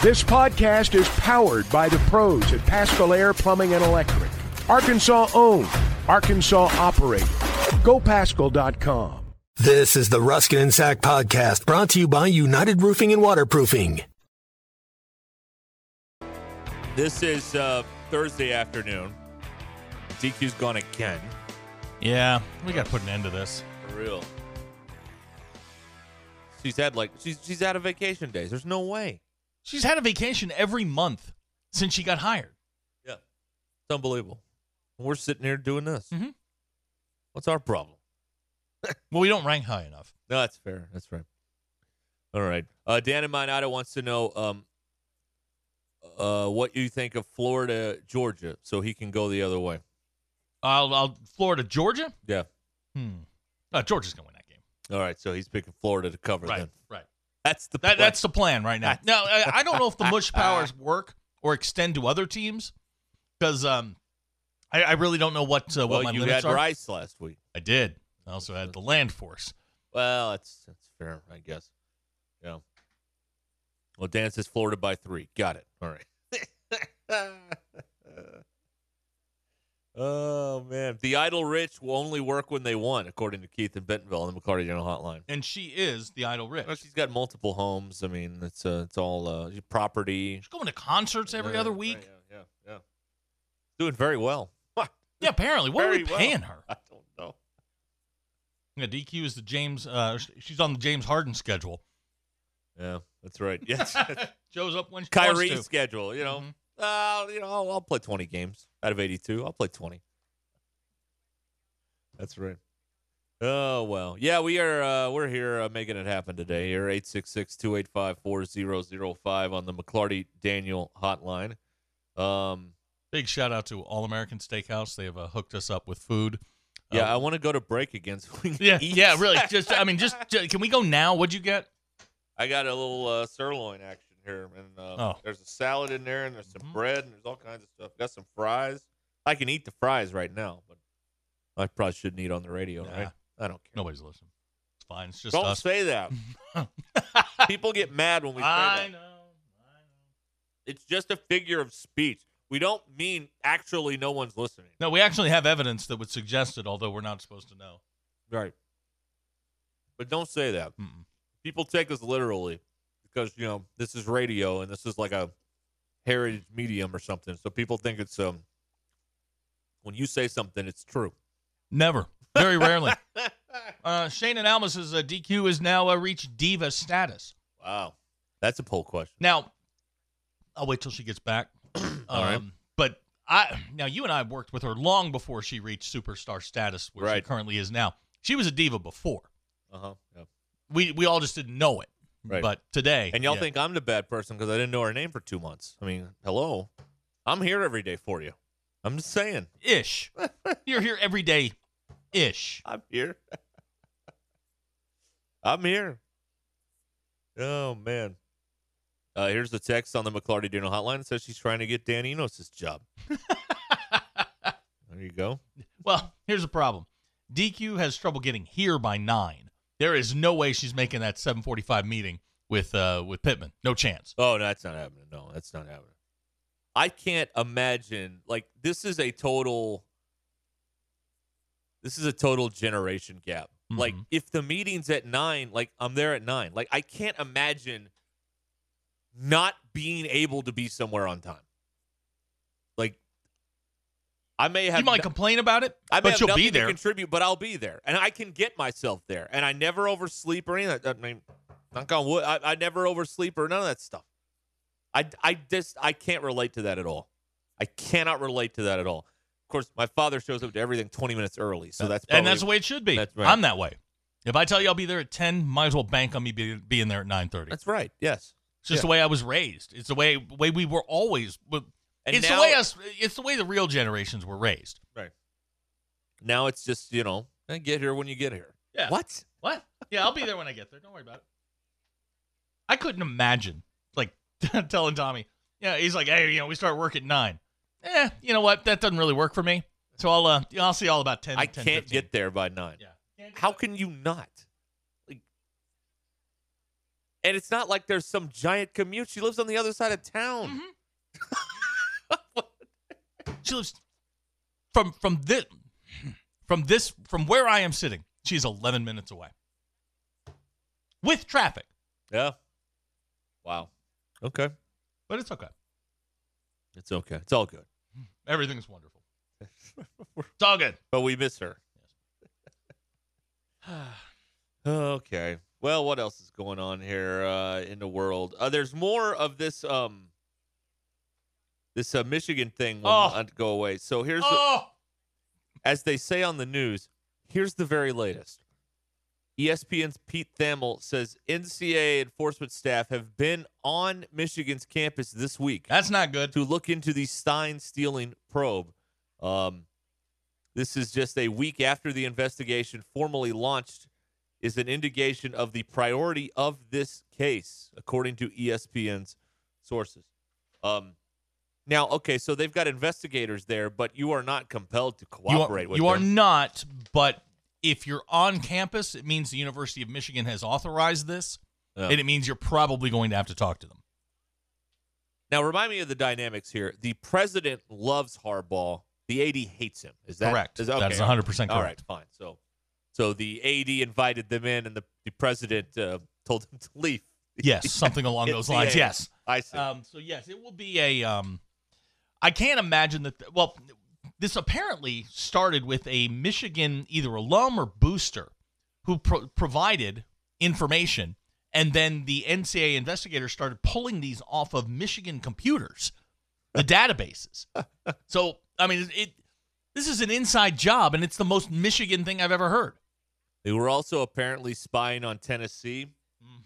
This podcast is powered by the pros at Paschal Air Plumbing and Electric. Arkansas owned, Arkansas operated. GoPaschal.com. This is the Ruscin and Zach podcast brought to you by United Roofing and Waterproofing. This is uh, Thursday afternoon. DQ's gone again. Yeah, we got to put an end to this. For real. She's had like she's she's out of vacation days. There's no way. She's had a vacation every month since she got hired. Yeah, it's unbelievable. We're sitting here doing this. Mhm. What's our problem? Well, we don't rank high enough. No, that's fair. That's right. All right. Uh, Dan in Minota wants to know um, uh, what you think of Florida, Georgia, so he can go the other way. I'll, I'll Florida, Georgia. Yeah. Hmm. Uh, Georgia's gonna win that game. All right. So he's picking Florida to cover. Right, Then right. That's the That, plan. that's the plan right now. Now, I, I don't know if the mush powers work or extend to other teams because um, I, I really don't know what uh, well, what my you limits had are. Rice last week. I did. I also had the land force. Well, that's that's fair, I guess. Yeah. Well, Dan says Florida by three. Got it. All right. oh man, the idle rich will only work when they want, according to Keith in Bentonville on the McLarty Daniel Hotline. And she is the idle rich. Well, she's got multiple homes. I mean, it's uh, it's all uh, property. She's going to concerts every Yeah, other right, week. Yeah, yeah, yeah. Doing very well. Yeah, apparently. What are Very we well. paying her? I don't know. Yeah, DQ is the James. Uh, she's on the James Harden schedule. Yeah, that's right. Yes. Shows up when she Kyrie wants to. schedule. You know, Mhm. Uh, you know, I'll, I'll play twenty games out of eighty-two. I'll play twenty. That's right. Oh well, yeah, we are. Uh, we're here uh, making it happen today. Here, 866-285-4005 on the McLarty Daniel hotline. Um, Big shout out to All American Steakhouse. They have uh, hooked us up with food. yeah, Uh, I want to go to break again so we yeah, eat. yeah. Really, just I mean, just, ju- can we go now? What'd you get? I got a little uh, sirloin action here, and uh, Oh. there's a salad in there, and there's some Mhm. bread, and there's all kinds of stuff. Got some fries. I can eat the fries right now, but I probably shouldn't eat on the radio, Nah. right? I don't care. Nobody's listening. It's fine. It's just don't us. say that. People get mad when we say I that. know. I know. It's just a figure of speech. We don't mean actually no one's listening. No, we actually have evidence that would suggest it, although we're not supposed to know. Right. But don't say that. Mm-mm. People take us literally because, you know, this is radio and this is like a heritage medium or something. So people think it's um when you say something, it's true. Never. Very rarely. uh, Shane and Alma says uh, DQ has now uh, reached diva status. Wow. That's a poll question. Now, I'll wait till she gets back. All right. Um, But I now you and I have worked with her long before she reached superstar status where she currently is now. She was a diva before. Uh-huh. Yeah. We we all just didn't know it. Right. But today, And y'all yeah. think I'm the bad person because I didn't know her name for two months. I mean, hello. I'm here every day for you. I'm just saying. ish? You're here every day, ish. I'm here. I'm here. Oh man. Uh, here's the text on the McLarty Daniel hotline. It says she's trying to get Dan Enos' job. there you go. Well, here's the problem. DQ has trouble getting here by nine. There is no way she's making that 7:45 meeting with uh with Pittman. No chance. Oh, no, that's not happening. No, that's not happening. I can't imagine. Like, this is a total. This is a total generation gap. Like, Mhm. if the meeting's at nine, like I'm there at nine. Like, I can't imagine not being able to be somewhere on time. I may have. you might no- complain about it, I may but you'll be there. to contribute, but I'll be there, and I can get myself there, and I never oversleep or anything. I mean, knock on wood, I, I never oversleep or none of that stuff. I, I just I can't relate to that at all. I cannot relate to that at all. Of course, my father shows up to everything twenty minutes early, so that's and that's the way it should be. That's right. I'm that way. If I tell you I'll be there at 10, might as well bank on me be, being there at 9:30. That's right. Yes, It's just yeah. the way I was raised. It's the way way we were always. And it's now- the way us. It's the way the real generations were raised. right. Now it's just you know, eh, get here when you get here. Yeah. What? What? Yeah, I'll be there when I get there. Don't worry about it. I couldn't imagine like telling Tommy. Yeah, he's like, hey, you know, we start work at nine. Eh, you know what? That doesn't really work for me. So I'll uh, I'll see all about ten. I 10, can't 15. get there by nine. Yeah. How can you not? Like, And it's not like there's some giant commute. She lives on the other side of town. She lives from from this from this from where I am sitting. She's 11 minutes away with traffic, Yeah. Wow. Okay. but it's okay. It's okay. It's all good. Everything's wonderful. It's all good. But we miss her. okay. Well, what else is going on here uh, in the world? Uh, there's more of this um this uh, Michigan thing will Oh. not go away. So here's the, Oh, as they say on the news, here's the very latest. ESPN's Pete Thamel says NCAA enforcement staff have been on Michigan's campus this week that's not good. to look into the sign stealing probe. Um, this is just a week after the investigation formally launched, is an indication of the priority of this case, according to ESPN's sources. Um, now, okay, so they've got investigators there, but you are not compelled to You cooperate are, with you are not, but if you're on campus, it means the University of Michigan has authorized this, Yeah. and it means you're probably going to have to talk to them. Now, remind me of the dynamics here. The president loves Harbaugh. The AD hates him. Is that Correct. Is, That okay, is all right. 100% All right, correct. fine. So, so the AD invited them in, and the, the president uh, told them to leave. Yes, something along those lines. Yes. I see. Um, so yes, it will be a. Um, I can't imagine that. Well, this apparently started with a Michigan either alum or booster who pro- provided information, and then the NCAA investigators started pulling these off of Michigan computers, the databases. So I mean, it. This is an inside job, and it's the most Michigan thing I've ever heard. they were also apparently spying on Tennessee,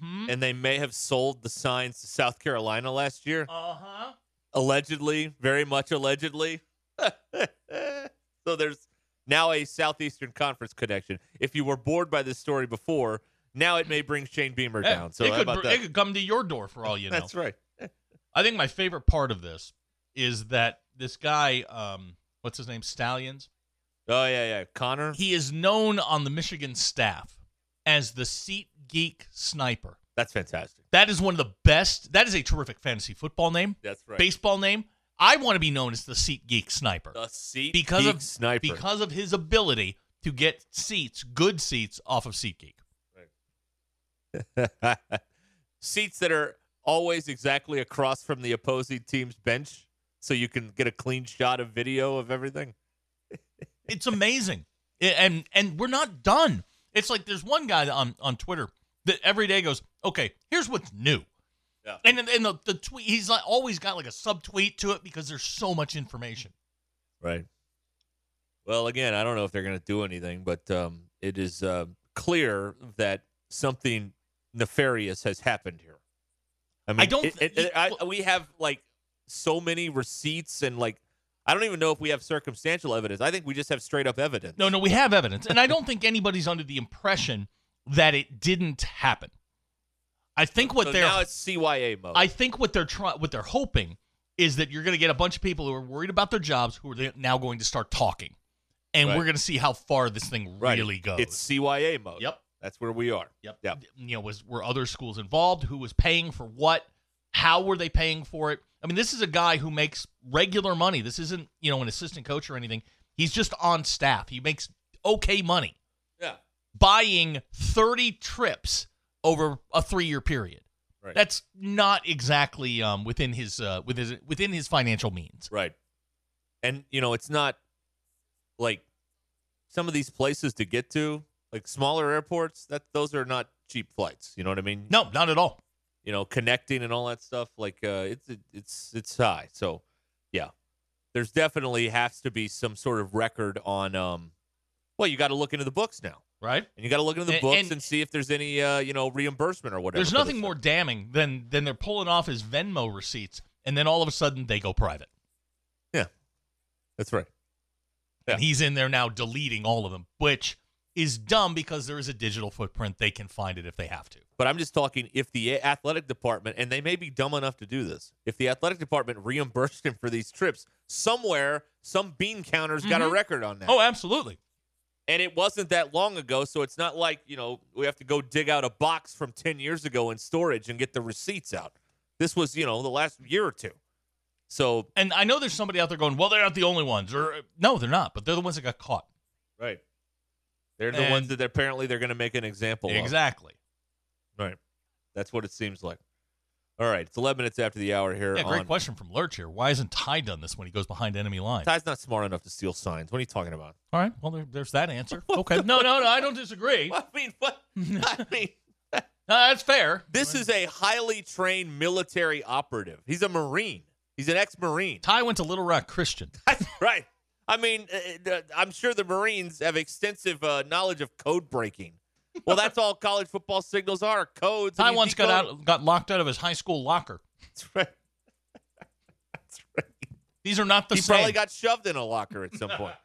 Hmm? and they may have sold the signs to South Carolina last year. Uh huh. Allegedly, very much allegedly. so there's now a Southeastern Conference connection. If you were bored by this story before, now it may bring Shane Beamer down. So it could, it could come to your door for all you know. That's right. I think my favorite part of this is that this guy, um, what's his name, Stalions. Oh yeah, yeah. Connor. He is known on the Michigan staff as the Seat Geek Sniper. That's fantastic. That is one of the best. That is a terrific fantasy football name, That's right. baseball name. I want to be known as the Seat Geek Sniper the seat because Geek of sniper. because of his ability to get seats, good seats, off of SeatGeek. Right. seats that are always exactly across from the opposing team's bench, so you can get a clean shot of video of everything. It's amazing, and and we're not done. It's like there's one guy on on Twitter that every day goes, "Okay, here's what's new," Yeah. and and the, the tweet he's like always got like a subtweet to it because there's so much information. Right. Well, again, I don't know if they're going to do anything, but um, it is uh, clear that something nefarious has happened here. I mean, I don't it- th- it- I- we have like so many receipts and like I don't even know if we have circumstantial evidence. I think we just have straight up evidence. No, no, we have evidence, and I don't think anybody's under the impression that it didn't happen. I think what so they're now it's CYA mode. I think what they're trying, what they're hoping is that you're going to get a bunch of people who are worried about their jobs who are now going to start talking, and Right. we're going to see how far this thing Right. really goes. It's CYA mode. Yep. That's where we are. Yep. Yep. You know, was were other schools involved? Who was paying for what? How were they paying for it? I mean, this is a guy who makes regular money. This isn't, you know, an assistant coach or anything. He's just on staff. He makes okay money Yeah. buying 30 trips over a 3-year period. Right. That's not exactly um, within his uh, within his, within his financial means. Right. And you know, it's not like some of these places to get to, like smaller airports, that those are not cheap flights. You know what I mean? No, not at all. You know, connecting and all that stuff, like uh it's it's it's high. So yeah. There's definitely has to be some sort of record on um well, you gotta look into the books now. Right? And you gotta look into the And- books and- and, see if there's any uh, you know, reimbursement or whatever. There's nothing stuff. more damning than than they're pulling off his Venmo receipts and then all of a sudden they go private. Yeah. That's right. Yeah. And he's in there now deleting all of them, which is dumb because there is a digital footprint. They can find it if they have to. But I'm just talking if the athletic department, and they may be dumb enough to do this, if the athletic department reimbursed him for these trips, somewhere some bean counter's got a record on that. Oh, absolutely. And it wasn't that long ago, so it's not like, you know, we have to go dig out a box from 10 years ago in storage and get the receipts out. This was, you know, the last year or two. So, And I know there's somebody out there going, well, they're not the only ones. Or no, they're not, but they're the ones that got caught. right. They're the And- ones that apparently they're going to make an example of. Exactly. Right. That's what it seems like. All right. It's 11 minutes after the hour here. Yeah, great on- question from Lurch here. Why isn't Ty done this when he goes behind enemy lines? Ty's not smart enough to steal signs. What are you talking about? All right, well, there, there's that answer. Okay. No, no, no, I don't disagree. No, I mean, what? I mean, that's fair. this is a highly trained military operative. He's a Marine. He's an ex-Marine. Ty went to Little Rock Christian. That's right. I mean, uh, uh, I'm sure the Marines have extensive uh, knowledge of code breaking. Well, that's all college football signals are codes. and Ty you once got decode- out, got locked out of his high school locker. That's right. That's right. These are not the He same. probably got shoved in a locker at some point.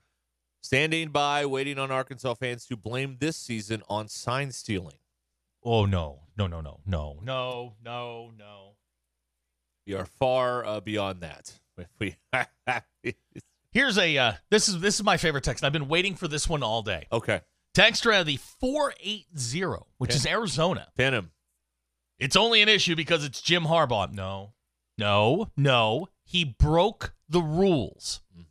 "Standing by, waiting on Arkansas fans to blame this season on sign stealing." Oh, no. No, no, no, no, no, no, no. We are far uh, beyond that. We Here's a uh, this is this is my favorite text. I've been waiting for this one all day. okay, Texter out of the 480, which Okay. is Arizona. pin him. It's only an issue because it's Jim Harbaugh. No, no, no. He broke the rules. hmm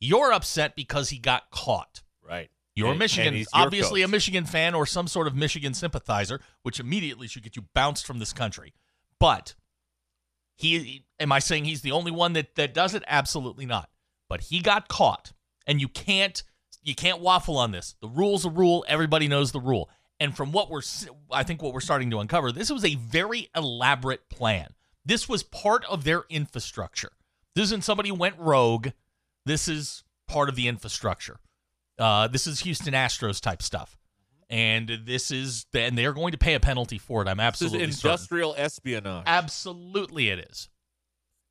You're upset because he got caught. Right. You're And- Michigan, and he's your obviously a. Michigan fan or some sort of Michigan sympathizer, which immediately should get you bounced from this country. But he, am I saying he's the only one that that does it? Absolutely not. But he got caught, and you can't you can't waffle on this. The rule's a rule. Everybody knows the rule. And from what we're, I think what we're starting to uncover, this was a very elaborate plan. This was part of their infrastructure. This isn't somebody went rogue. This is part of the infrastructure. Uh, this is Houston Astros type stuff, and this is and they're going to pay a penalty for it. I'm This is absolutely certain. industrial espionage. Absolutely, it is.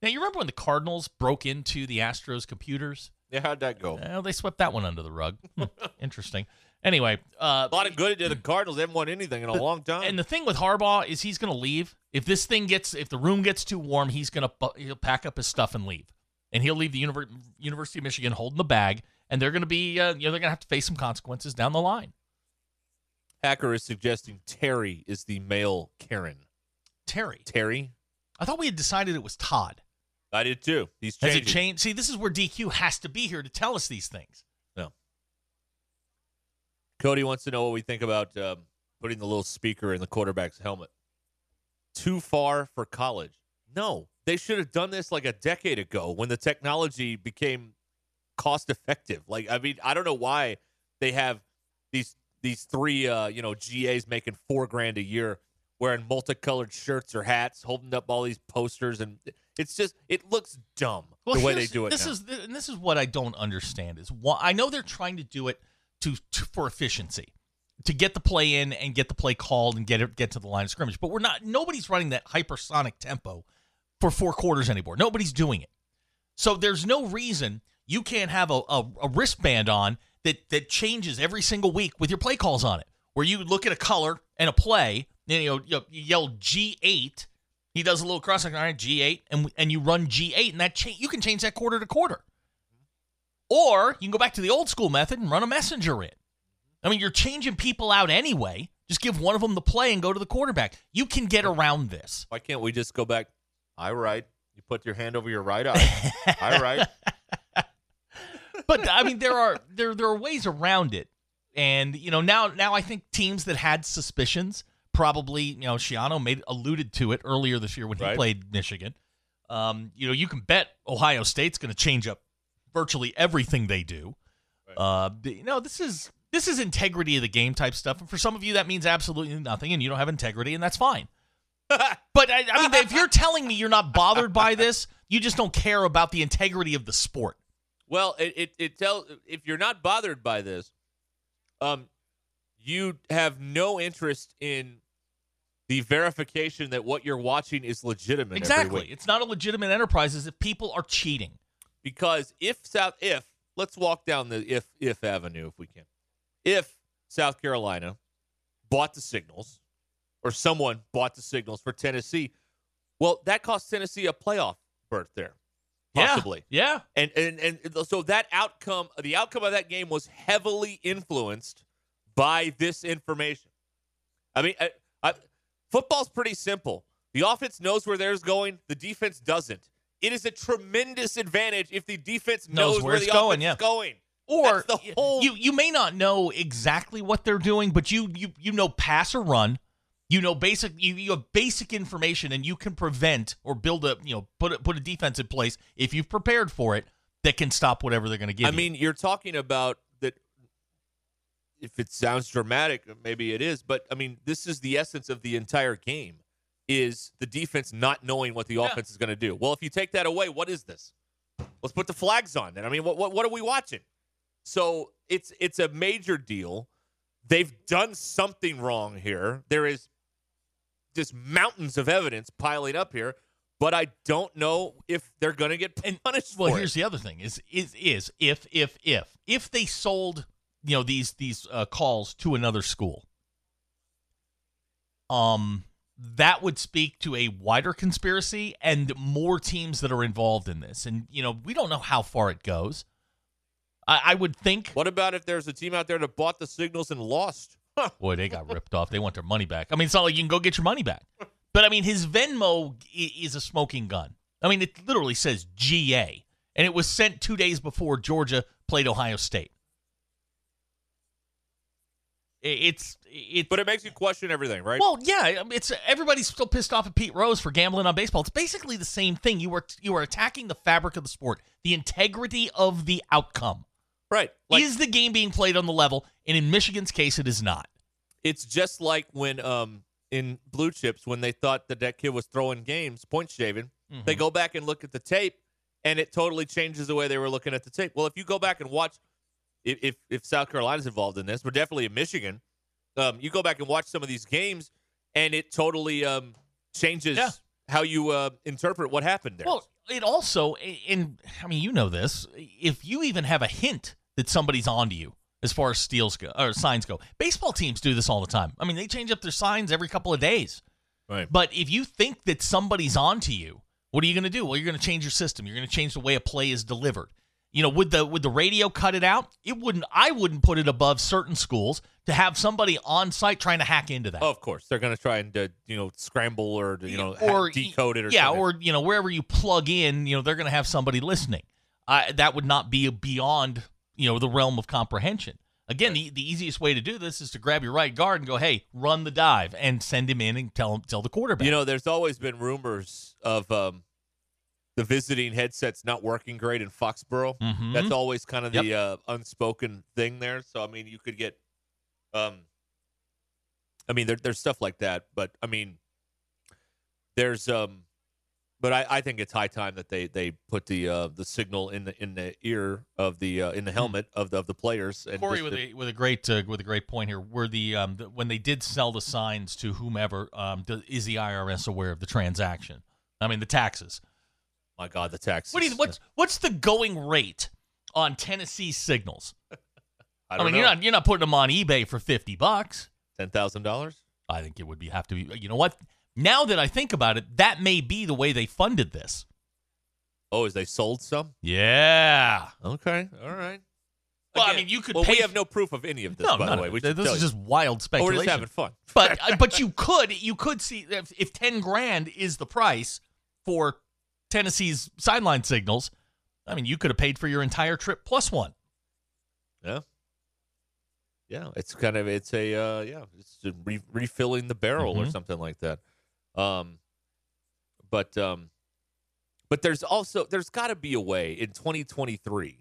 Now you remember when the Cardinals broke into the Astros computers? yeah, how'd that go? Well, they swept that one under the rug. Hmm, Interesting. Anyway, uh, A lot of good did the Cardinals. They haven't won anything in a long time. and the thing with Harbaugh is he's going to leave. If this thing gets, if the room gets too warm, he's going to he'll pack up his stuff and leave, and he'll leave the Univer- University of Michigan holding the bag, and they're going to be, uh, you know, they're going to have to face some consequences down the line. Hacker is suggesting Terry is the male Karen. Terry, Terry? I thought we had decided it was Todd. I did too. He's Has it changed? See, this is where DQ has to be here to tell us these things. No. Cody wants to know what we think about um, putting the little speaker in the quarterback's helmet. Too far for college? No, they should have done this like a decade ago when the technology became cost effective. Like, I mean, I don't know why they have these these three, uh, you know, GAs making four grand a year, wearing multicolored shirts or hats, holding up all these posters, and it's just it looks dumb the way they do it. This now. is and this is what I don't understand is why I know they're trying to do it to, to for efficiency, to get the play in and get the play called and get it get to the line of scrimmage. But we're not. Nobody's running that hypersonic tempo for four quarters anymore. Nobody's doing it. So there's no reason you can't have a, a, a wristband on that that changes every single week with your play calls on it, where you look at a color and a play, and you know you, yell G eight. He does a little cross all right, G eight, and and you run G eight, and that cha- you can change that quarter to quarter. Or you can go back to the old school method and run a messenger in. I mean, you're changing people out anyway. Just give one of them the play and go to the quarterback. You can get around this. Why can't we just go back? I write. You put your hand over your right eye. I write. but I mean, there are there there are ways around it, and you know now now I think teams that had suspicions probably you know Schiano made alluded to it earlier this year when he Right. played Michigan. Um, you know, you can bet Ohio State's going to change up virtually everything they do. Uh, you know, this is this is integrity of the game type stuff, and for some of you that means absolutely nothing, and you don't have integrity, and that's fine. but I, I mean, if you're telling me you're not bothered by this, you just don't care about the integrity of the sport. Well, it it, it tells if you're not bothered by this, um, you have no interest in the verification that what you're watching is legitimate. Exactly. It's not a legitimate enterprise if people are cheating. because if South if let's walk down the if if avenue if we can. If South Carolina bought the signals or someone bought the signals for Tennessee, well, that cost Tennessee a playoff berth there. Possibly. Yeah. And, and and so that outcome the outcome of that game was heavily influenced by this information. I mean, I, I, football's pretty simple. The offense knows where theirs going. The defense doesn't. It is a tremendous advantage if the defense Knows knows, where where, the going, offense yeah. is going. Or That's the whole. you you may not know exactly what they're doing, but you you you know pass or run. You know basic you, you have basic information and you can prevent or build a you know put a, put a defense in place if you've prepared for it that can stop whatever they're going to give I you. mean, you're talking about that. If it sounds dramatic, maybe it is, but I mean, this is the essence of the entire game: is the defense not knowing what the Yeah. offense is going to do. Well, if you take that away, what is this? Let's put the flags on. Then I mean, what what, what are we watching? So it's it's a major deal. They've done something wrong here. There is just mountains of evidence piling up here, but I don't know if they're going to get And- punished well, for here's it. the other thing: is is is if if if if they sold you know these these uh, calls to another school, um, that would speak to a wider conspiracy and more teams that are involved in this. And you know, we don't know how far it goes. I, I would think. What about if there's a team out there that bought the signals and lost? Boy, they got ripped off. They want their money back. I mean, it's not like you can go get your money back. But I mean, his Venmo is a smoking gun. I mean, it literally says GA, and it was sent two days before Georgia played Ohio State. It's it's But it makes you question everything, right? well, yeah. It's everybody's still pissed off at Pete Rose for gambling on baseball. It's basically the same thing. You were you are attacking the fabric of the sport, the integrity of the outcome. right. Like is the game being played on the level? And in Michigan's case, it is not. it's just like when um in blue chips when they thought that that kid was throwing games, point shaving. Mm-hmm. They go back and look at the tape, and it totally changes the way they were looking at the tape. Well, if you go back and watch, if if, if South Carolina's involved in this, but definitely in Michigan, um, you go back and watch some of these games, and it totally um changes Yeah. how you uh, interpret what happened there. Well, it also, and I mean, you know this. If you even have a hint that somebody's onto you, as far as steals go or signs go, baseball teams do this all the time. I mean, they change up their signs every couple of days. right. But if you think that somebody's onto you, what are you going to do? Well, you're going to change your system. You're going to change the way a play is delivered. You know, would the would the radio cut it out? It wouldn't. I wouldn't put it above certain schools to have somebody on site trying to hack into that. Oh, of course, they're going to try and uh, you know scramble or you know or decode it or yeah, something. or you know wherever you plug in, you know they're going to have somebody listening. Uh, that would not be beyond you know the realm of comprehension. Again, the, the easiest way to do this is to grab your right guard and go, "Hey, run the dive," and send him in and tell him tell the quarterback. You know, there's always been rumors of um, the visiting headsets not working great in Foxborough. Mhm. That's always kind of the uh, unspoken thing there. So I mean, you could get, um, I mean, there, there's stuff like that, but I mean, there's um, but I, I think it's high time that they they put the uh, the signal in the in the ear of the uh, in the helmet of the of the players. And Hmm. Corey with a with a great uh, with a great point here. Were the, um, the when they did sell the signs to whomever, um, do, is the IRS aware of the transaction? I mean, the taxes. my God, the taxes. What do you, what's what's the going rate on Tennessee signals? I, I, don't mean, know. you're not you're not putting them on eBay for fifty bucks. ten thousand dollars. I think it would be have to be. You know what? Now that I think about it, that may be the way they funded this. Oh, is they sold some? Yeah. Okay, all right. Well, I mean, you could Well, pay we have no proof of any of this, No, by no, the way. We This is you. just wild Oh, speculation. we're just having fun. but uh, but you could you could see if, if 10 grand is the price for Tennessee's sideline signals I mean, you could have paid for your entire trip plus one. Yeah. Yeah, it's kind of it's a uh, yeah, it's re- refilling the barrel or Mhm. something like that. Um, but um, but there's also there's got to be a way in 2023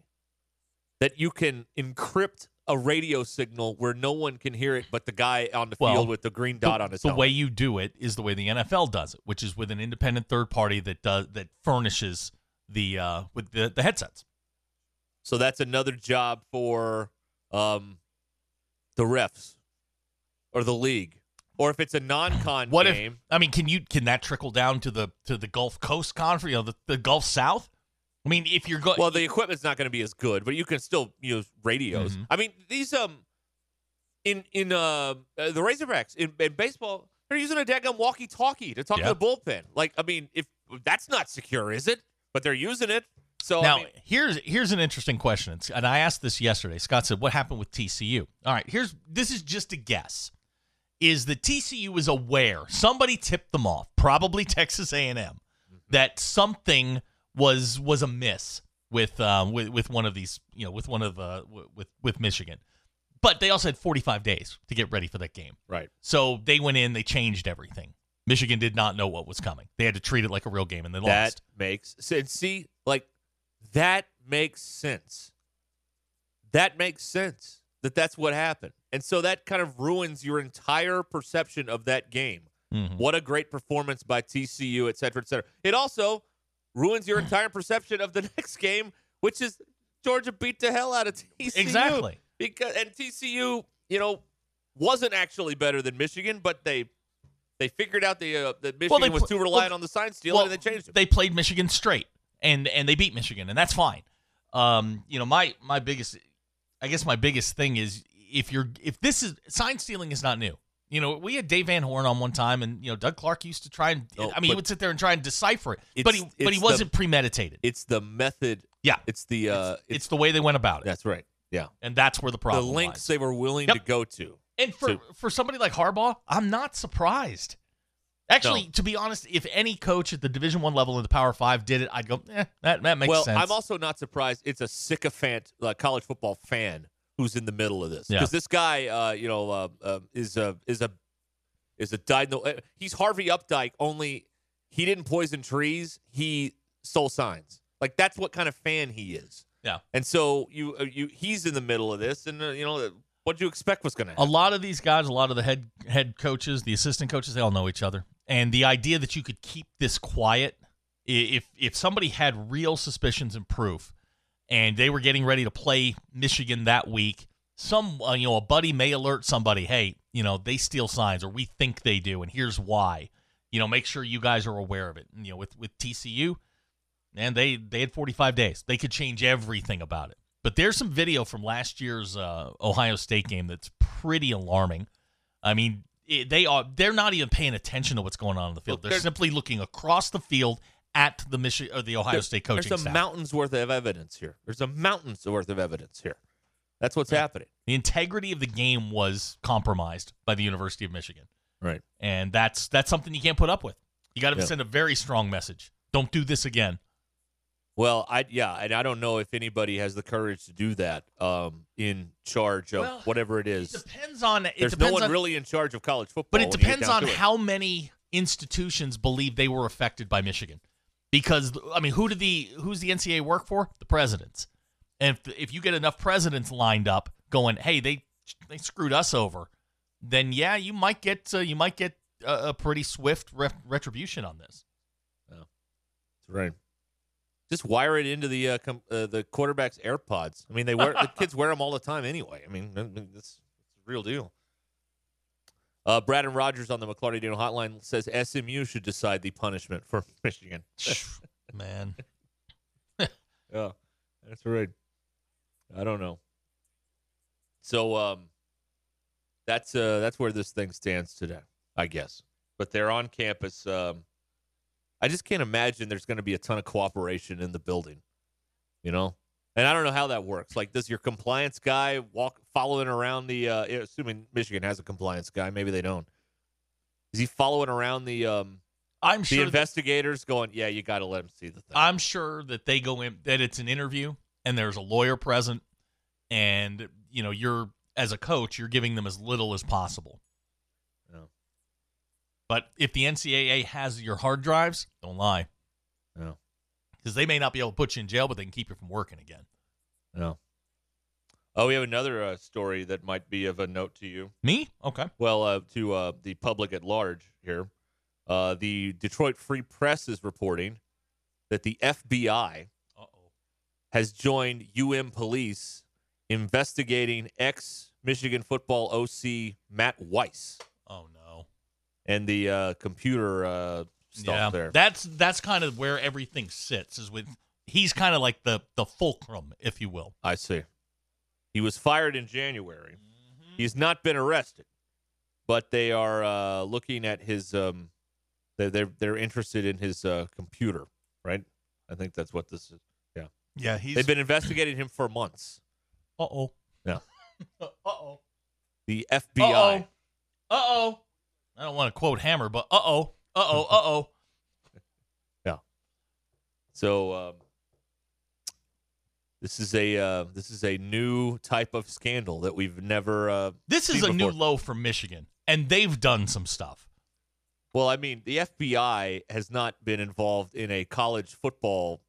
that you can encrypt a radio signal where no one can hear it but the guy on the Well, field with the green dot the, on his the helmet. way you do it is the way the NFL does it, which is with an independent third party that does that furnishes the uh, with the, the headsets. So that's another job for um, the refs or the league, or if it's a non-con What game. if I mean, can you can that trickle down to the to the Gulf Coast Conference, you know, the, the Gulf South? I mean, if you're going, Well, the equipment's not going to be as good, but you can still use radios. Mhm. I mean, these um, in in uh, uh the Razorbacks in, in baseball, they're using a daggum walkie-talkie to talk to the bullpen. Like, I mean, if that's not secure, is it? But they're using it. So now I mean, here's here's an interesting question, It's- and I asked this yesterday. Scott said, "What happened with TCU?" All right, here's this is just a guess. Is the TCU is aware somebody tipped them off, probably Texas A&M, Mm-hmm. that something was was amiss with uh, with with one of these, you know, with one of uh, with with Michigan. But they also had 45 days to get ready for that game. right. So they went in, they changed everything. Michigan did not know what was coming. They had to treat it like a real game, and they That lost. That makes sense. See, like that makes sense. That makes sense that that's what happened, and so that kind of ruins your entire perception of that game. Mhm. What a great performance by TCU, et cetera, et cetera. It also ruins your entire perception of the next game, which is Georgia beat the hell out of TCU. Exactly. Because and TCU, you know, wasn't actually better than Michigan, but they they figured out the uh, that Michigan they was pl- too reliant well, on the sign stealing, and they changed it. They played Michigan straight, and and they beat Michigan, and that's fine. Um, you know, my my biggest, I guess my biggest thing is if you're if this is sign stealing is not new. You know, we had Dave Van Horn on one time, and you know Doug Clark used to try and No, I mean he would sit there and try and decipher it, but he but he wasn't the- premeditated. It's the method. Yeah. It's the uh, it's, it's, the way they went about it, that's right. Yeah, and that's where the problem. the links lies. they were willing Yep. to go to. And for to- for somebody like Harbaugh, I'm not surprised. Actually, No. to be honest, if any coach at the Division One level in the Power Five did it, I'd go, eh, that that makes well, sense. Well, I'm also not surprised. It's a sycophant uh, college football fan who's in the middle of this Yeah. because this guy, uh, you know, uh, uh, is a is a is a dino. uh, He's Harvey Updike. Only he didn't poison trees. He stole signs. Like that's what kind of fan he is. Yeah. And so you uh, you he's in the middle of this, and uh, you know what do you expect was going to happen? a lot of these guys, a lot of the head head coaches, the assistant coaches, they all know each other. And the idea that you could keep this quiet, if if somebody had real suspicions and proof, and they were getting ready to play Michigan that week, some uh, you know a buddy may alert somebody, hey, you know they steal signs, or we think they do, and here's why. You know, make sure you guys are aware of it. And, you know, with with TCU, and they they had 45 days. They could change everything about it. But there's some video from last year's uh, Ohio State game that's pretty alarming. I mean, it, they are they're not even paying attention to what's going on in the field. They're they're- simply looking across the field at the Michi- or the Ohio There- State coaching There's a staff. mountain's worth of evidence here. There's a mountain's worth of evidence here. That's what's happening. the integrity of the game was compromised by the University of Michigan, Right. and that's that's something you can't put up with. You got to Yeah. send a very strong message. Don't do this again. Well, I yeah, and I don't know if anybody has the courage to do that um, in charge of Well, whatever it is. it depends on. It There's no one on, really in charge of college football. But it when you get depends on it. how many institutions believe they were affected by Michigan. Because I mean, who did the who's the NCAA work for? The presidents. And if if you get enough presidents lined up going, "Hey, they they screwed us over," then yeah, you might get uh, you might get a, a pretty swift re- retribution on this. That's right. Just wire it into the uh, com- uh, the quarterback's AirPods. I mean, they wear the kids wear them all the time anyway. I mean, that's, that's a real deal. Uh, Brad and Rogers on the McLarty Daniel hotline says SMU should decide the punishment for Michigan. Man, Yeah, that's right. I don't know. So um, that's uh, that's where this thing stands today, I guess. But they're on campus. Um, I just can't imagine there's going to be a ton of cooperation in the building, you know. And I don't know how that works. Like, does your compliance guy walk following around the? Uh, assuming Michigan has a compliance guy, maybe they don't. Is he following around the um, I'm The sure. that- investigators going, yeah, you got to let him see the thing. I'm sure that they go in that it's an interview and there's a lawyer present, and you know you're as a coach you're giving them as little as possible. But if the NCAA has your hard drives, don't lie. Yeah. Because they may not be able to put you in jail, but they can keep you from working again. No. Oh, we have another uh, story that might be of a note to you. Me? Okay. Well, uh, to uh, the public at large here. Uh, the Detroit Free Press is reporting that the FBI Uh-oh. has joined UM police investigating ex Michigan football OC Matt Weiss Oh no. And the uh, computer uh, stuff yeah. there. That's that's kind of where everything sits. Is with he's kind of like the the fulcrum, if you will. I see. He was fired in January. Mm-hmm. He's not been arrested, but they are uh, looking at his. Um, they're, they're they're interested in his uh, computer, right? I think that's what this is. Yeah, Yeah, he's. they've been investigating him for months. Uh oh. Yeah. uh oh. The FBI. Uh oh. I don't want to quote Hammer, but uh oh. Uh oh. Uh oh. Yeah. So um, this is a uh, this is a new type of scandal that we've never. Uh, This is a new low for Michigan, and they've done some stuff. Well, I mean, the FBI has not been involved in a college football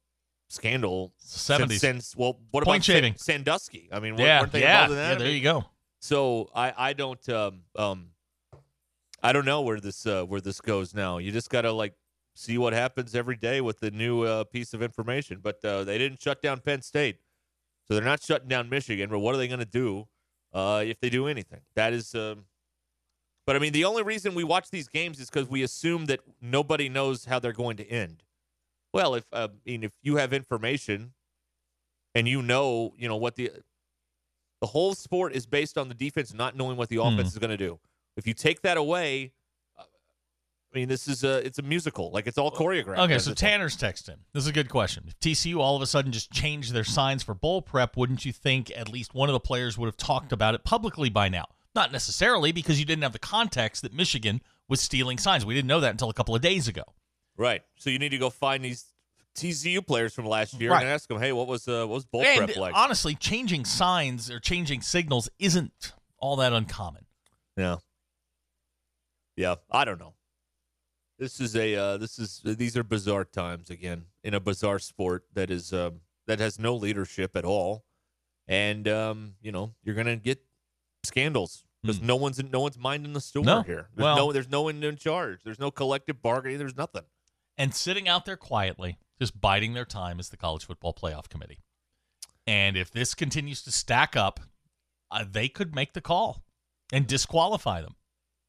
scandal Seventies. since, since well, what Point about shaving. Sandusky? I mean, yeah, weren't they yeah, involved in that? yeah. There you go. So I I don't um um I don't know where this uh, where this goes now. You just gotta like see what happens every day with the new uh, piece of information. But uh, they didn't shut down Penn State, so they're not shutting down Michigan. But what are they gonna do uh, if they do anything? That is. Um, but I mean, the only reason we watch these games is because we assume that nobody knows how they're going to end. Well, if uh, I mean, if you have information and you know, you know what the the whole sport is based on the defense not knowing what the Hmm. offense is going to do. If you take that away, uh, I mean, this is a it's a musical. Like it's all choreographed. Okay, so Tanner's texting. This is a good question. If TCU all of a sudden just changed their signs for bowl prep, wouldn't you think at least one of the players would have talked about it publicly by now? Not necessarily because you didn't have the context that Michigan was stealing signs. We didn't know that until a couple of days ago. right. So you need to go find these TCU players from last year Right. and ask them, hey, what was uh, what was bowl and prep like? honestly, changing signs or changing signals isn't all that uncommon. Yeah. Yeah, I don't know. This is a uh, this is these are bizarre times again in a bizarre sport that is um, that has no leadership at all, and um, you know you're gonna get scandals because no one's no one's minding the store. No. here. There's Well- no there's no one in charge. There's no collective bargaining. There's nothing. And sitting out there quietly, just biding their time, is the College Football Playoff Committee. And if this continues to stack up, uh, they could make the call and disqualify them.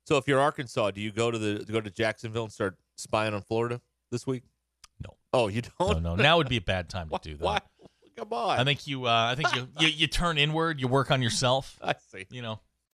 So if you're Arkansas, do you go to the go to Jacksonville and start spying on Florida this week? No. Oh, you don't. no, now would be a bad time to Why- do that. Why? Come on. I think you. Uh, I think you, you. You turn inward. You work on yourself. I see. You know.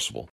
possible.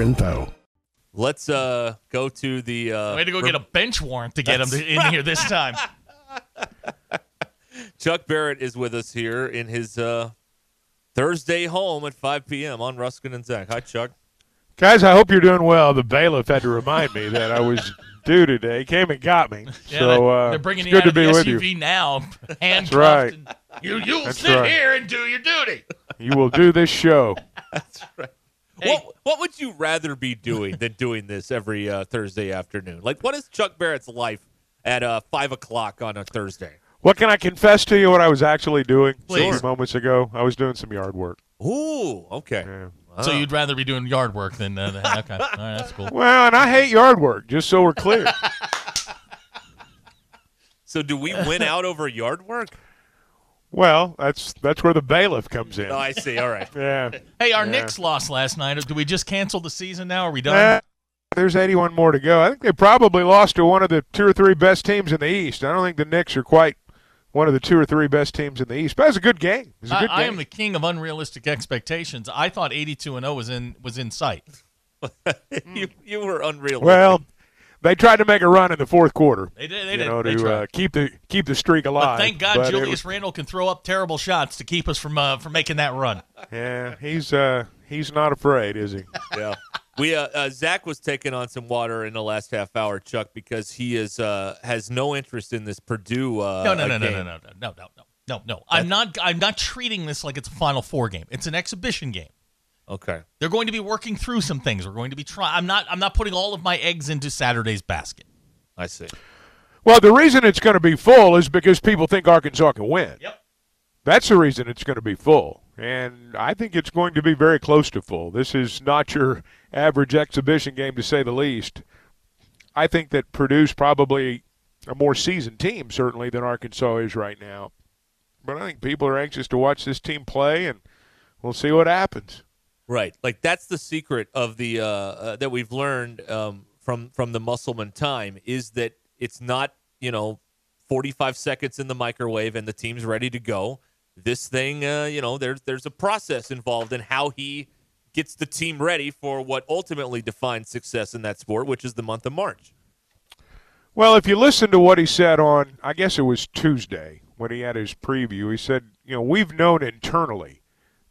info. Let's uh go to the. Uh, Way to go get a bench warrant to get him to, in here this time. Chuck Barrett is with us here in his uh, Thursday home at 5 p.m. on Ruscin and Zach. Hi, Chuck. Guys, I hope you're doing well. The bailiff had to remind me that I was due today. Came and got me. Yeah, so they're, uh, they're bringing it's you good out to of be the with you. SUV now, handcuffed. right. and You you'll That's sit right. here and do your duty. You will do this show. Hey. What What would you rather be doing than doing this every uh, Thursday afternoon? Like, what is Chuck Barrett's life at uh, five o'clock on a Thursday? What can I confess to you? What I was actually doing a Please. few moments ago? I was doing some yard work. Ooh, okay. Yeah. So you'd rather be doing yard work than uh, than- okay. All right, that's cool. Well, and I hate yard work. Just so we're clear. So do we win out over yard work? Well, that's that's where the bailiff comes in. Oh, I see. All right. Yeah. Hey, our Yeah. Knicks lost last night. Do we just cancel the season now? Are we done? Eh, there's 81 more to go. I think they probably lost to one of the two or three best teams in the East. I don't think the Knicks are quite one of the two or three best teams in the East. But it was a good game. It was good I game. am the king of unrealistic expectations. I thought 82 and 0 was in was in sight. you you were unreal. well, they tried to make a run in the fourth quarter. They did. They you did. know, they to tried. uh, keep the keep the streak alive. but thank God But Julius was- Randle can throw up terrible shots to keep us from uh, from making that run. yeah, he's uh, he's not afraid, is he? yeah. We uh, uh, Zach was taking on some water in the last half hour, Chuck, because he is uh, has no interest in this Purdue. Uh, No, no, no, no, game. no, no, no, no, no, no, no, no. I'm not. I'm not treating this like it's a Final Four game. It's an exhibition game. Okay. They're going to be working through some things. We're going to be trying. I'm not. I'm not putting all of my eggs into Saturday's basket. I see. Well, the reason it's going to be full is because people think Arkansas can win. Yep. That's the reason it's going to be full. And I think it's going to be very close to full. This is not your average exhibition game, to say the least. I think that Purdue's probably a more seasoned team, certainly, than Arkansas is right now. But I think people are anxious to watch this team play, and we'll see what happens. Right. Like that's the secret of the uh, uh, that we've learned um, from from the Musselman time is that it's not you know 45 seconds in the microwave and the team's ready to go. This thing, uh, you know, there's there's a process involved in how he gets the team ready for what ultimately defines success in that sport, which is the month of March. Well, if you listen to what he said on, I guess it was Tuesday when he had his preview, he said, you know, we've known internally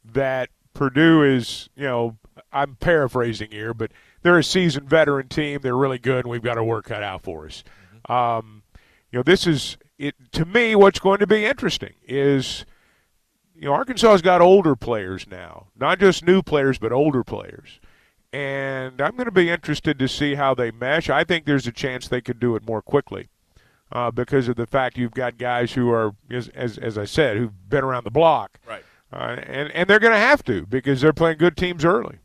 that Purdue is, you know, I'm paraphrasing here, but they're a seasoned veteran team. They're really good, and we've got our work cut out for us. Um, you know, this is it to me. What's going to be interesting is, you know, Arkansas's got older players now, not just new players, but older players and I'm going to be interested to see how they mesh. I think there's a chance they could do it more quickly uh, because of the fact you've got guys who are, as, as, as I said, who've been around the block. Right. Uh, and, and they're going to have to because they're playing good teams early.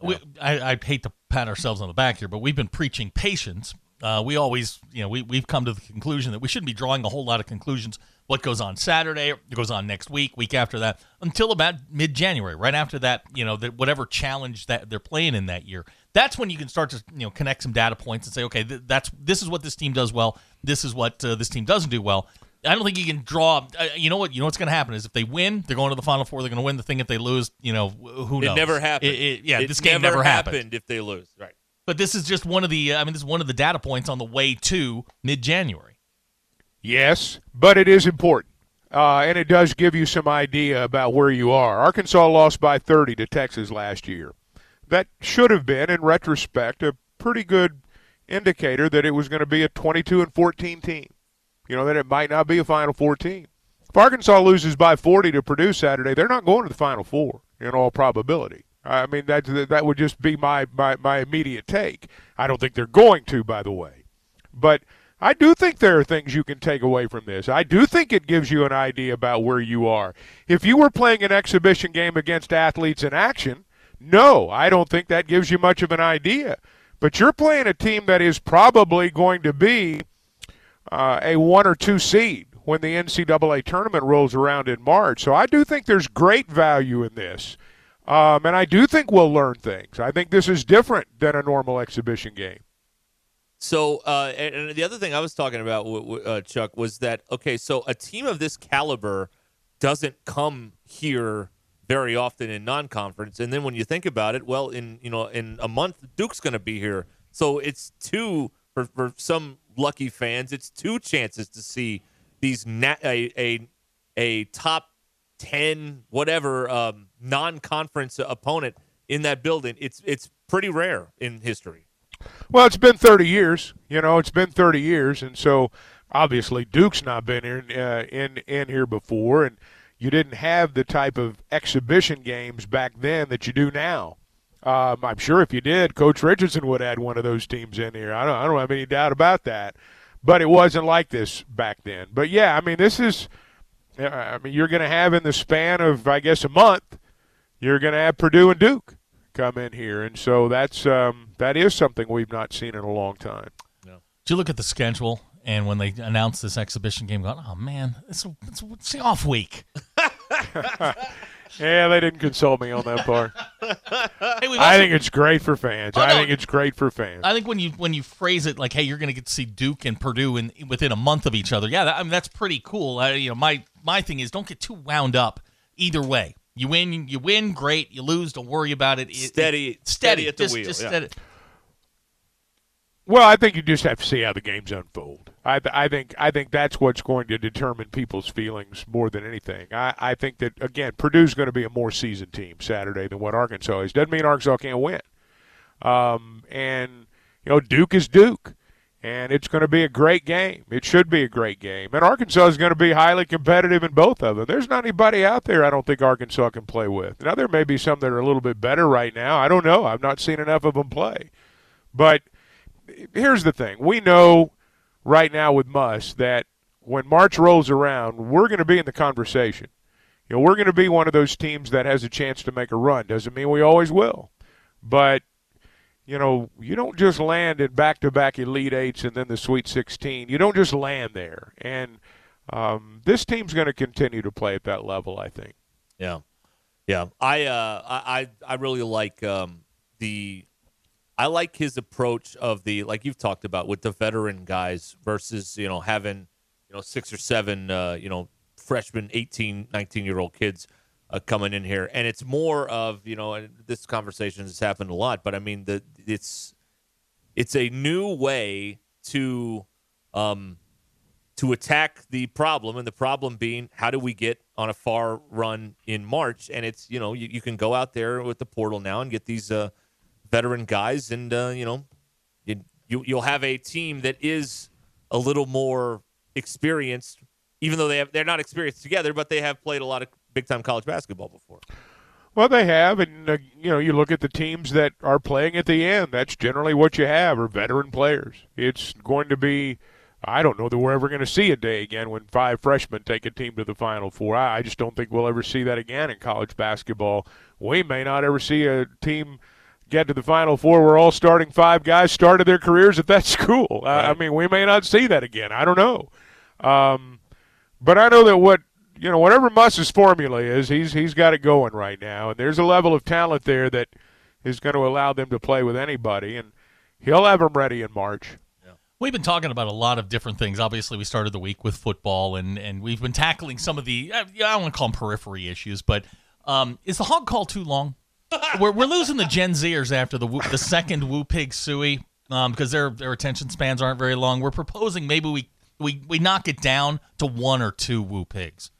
We, I, I hate to pat ourselves on the back here, but we've been preaching patience. Uh, we always, you know, we, we've come to the conclusion that we shouldn't be drawing a whole lot of conclusions. What goes on Saturday, goes on next week, week after that, until about mid January. Right after that, you know, that whatever challenge that they're playing in that year, that's when you can start to, you know, connect some data points and say, okay, th- that's this is what this team does well. This is what uh, this team doesn't do well. I don't think you can draw. Uh, you know what? You know what's going to happen is if they win, they're going to the final four. They're going to win the thing. If they lose, you know, who knows? It never happened. It- it- yeah, It this game never, happened. if they lose. Right. But this is just one of the. I mean, this is one of the data points on the way to mid-January. Yes, but it is important. Uh, and it does give you some idea about where you are. Arkansas lost by 30 to Texas last year. That should have been, in retrospect, a pretty good indicator that it was going to be a 22 and 14 team. You know, that it might not be a Final Four team. If Arkansas loses by 40 to Purdue Saturday, they're not going to the Final Four in all probability. I mean, that that would just be my, my, my immediate take. I don't think they're going to, by the way. But I do think there are things you can take away from this. I do think it gives you an idea about where you are. If you were playing an exhibition game against athletes in action, no, I don't think that gives you much of an idea. But you're playing a team that is probably going to be uh, a one or two seed when the NCAA tournament rolls around in March. So I do think there's great value in this. Um, and I do think we'll learn things. I think this is different than a normal exhibition game. So, uh, and, the other thing I was talking about, uh, Chuck, was that okay? So a team of this caliber doesn't come here very often in non-conference. And then when you think about it, well, in you know in a month, Duke's going to be here, so it's two for for some lucky fans. It's two chances to see these na- a a a top ten whatever um, non-conference opponent in that building. It's it's pretty rare in history. Well, it's been 30 years. You know, it's been 30 years, and so obviously Duke's not been in uh, in in here before, and you didn't have the type of exhibition games back then that you do now. Um, I'm sure if you did, Coach Richardson would add one of those teams in here. I don't, I don't have any doubt about that. But it wasn't like this back then. But yeah, I mean, this is, I mean, you're going to have in the span of, I guess, a month, you're going to have Purdue and Duke come in here, and so that's um, that is something we've not seen in a long time. Did you look at the schedule and when they announced this exhibition game, going, oh man, it's, a, it's, a, it's the off week. Yeah, they didn't consult me on that part. Hey, we've I also- think it's great for fans. Oh, I no. think it's great for fans. I think when you when you phrase it like, "Hey, you're going to get to see Duke and Purdue in within a month of each other," yeah, that, I mean that's pretty cool. I, you know, my my thing is don't get too wound up either way. You win, you win, great. You lose, don't worry about it. It- Steady- it- steady at the just, wheel, Just yeah. steady. Well, I think you just have to see how the games unfold. I, I think I think that's what's going to determine people's feelings more than anything. I, I think that again, Purdue's going to be a more seasoned team Saturday than what Arkansas is. Doesn't mean Arkansas can't win. Um, and you know, Duke is Duke, and it's going to be a great game. It should be a great game, and Arkansas is going to be highly competitive in both of them. There's not anybody out there I don't think Arkansas can play with. Now there may be some that are a little bit better right now. I don't know. I've not seen enough of them play, but here's the thing: we know right now with Muss that when March rolls around, we're going to be in the conversation. You know, we're going to be one of those teams that has a chance to make a run. Doesn't mean we always will, but you know, you don't just land in back-to-back Elite Eights and then the Sweet 16. You don't just land there, and um, this team's going to continue to play at that level. I think. Yeah, yeah. I uh, I I really like um, the. I like his approach of the like you've talked about with the veteran guys versus you know having you know six or seven uh, you know freshman 18 19 year old kids uh, coming in here and it's more of you know this conversation has happened a lot but I mean the it's it's a new way to um, to attack the problem, and the problem being how do we get on a far run in March? And it's you know you, you can go out there with the portal now and get these uh, veteran guys, and uh, you know you, you you'll have a team that is a little more experienced, even though they have they're not experienced together, but they have played a lot of big time college basketball before. Well, they have, and uh, you know, you look at the teams that are playing at the end. That's generally what you have, are veteran players. It's going to be, I don't know that we're ever going to see a day again when five freshmen take a team to the Final Four. I, I just don't think we'll ever see that again in college basketball. We may not ever see a team get to the Final Four where all starting five guys started their careers at that school. I, I mean, we may not see that again. I don't know. Um, but I know that what you know, whatever Muss's formula is, he's he's got it going right now, and there's a level of talent there that is going to allow them to play with anybody, and he'll have them ready in March. We've been talking about a lot of different things. Obviously, we started the week with football, and, and we've been tackling some of the, I I don't want to call them periphery issues, but um, is the hog call too long? We're, we're losing the Gen Zers after the the second Woo Pig Sooie um, because their their attention spans aren't very long. We're proposing maybe we, we, we knock it down to one or two Woo Pigs.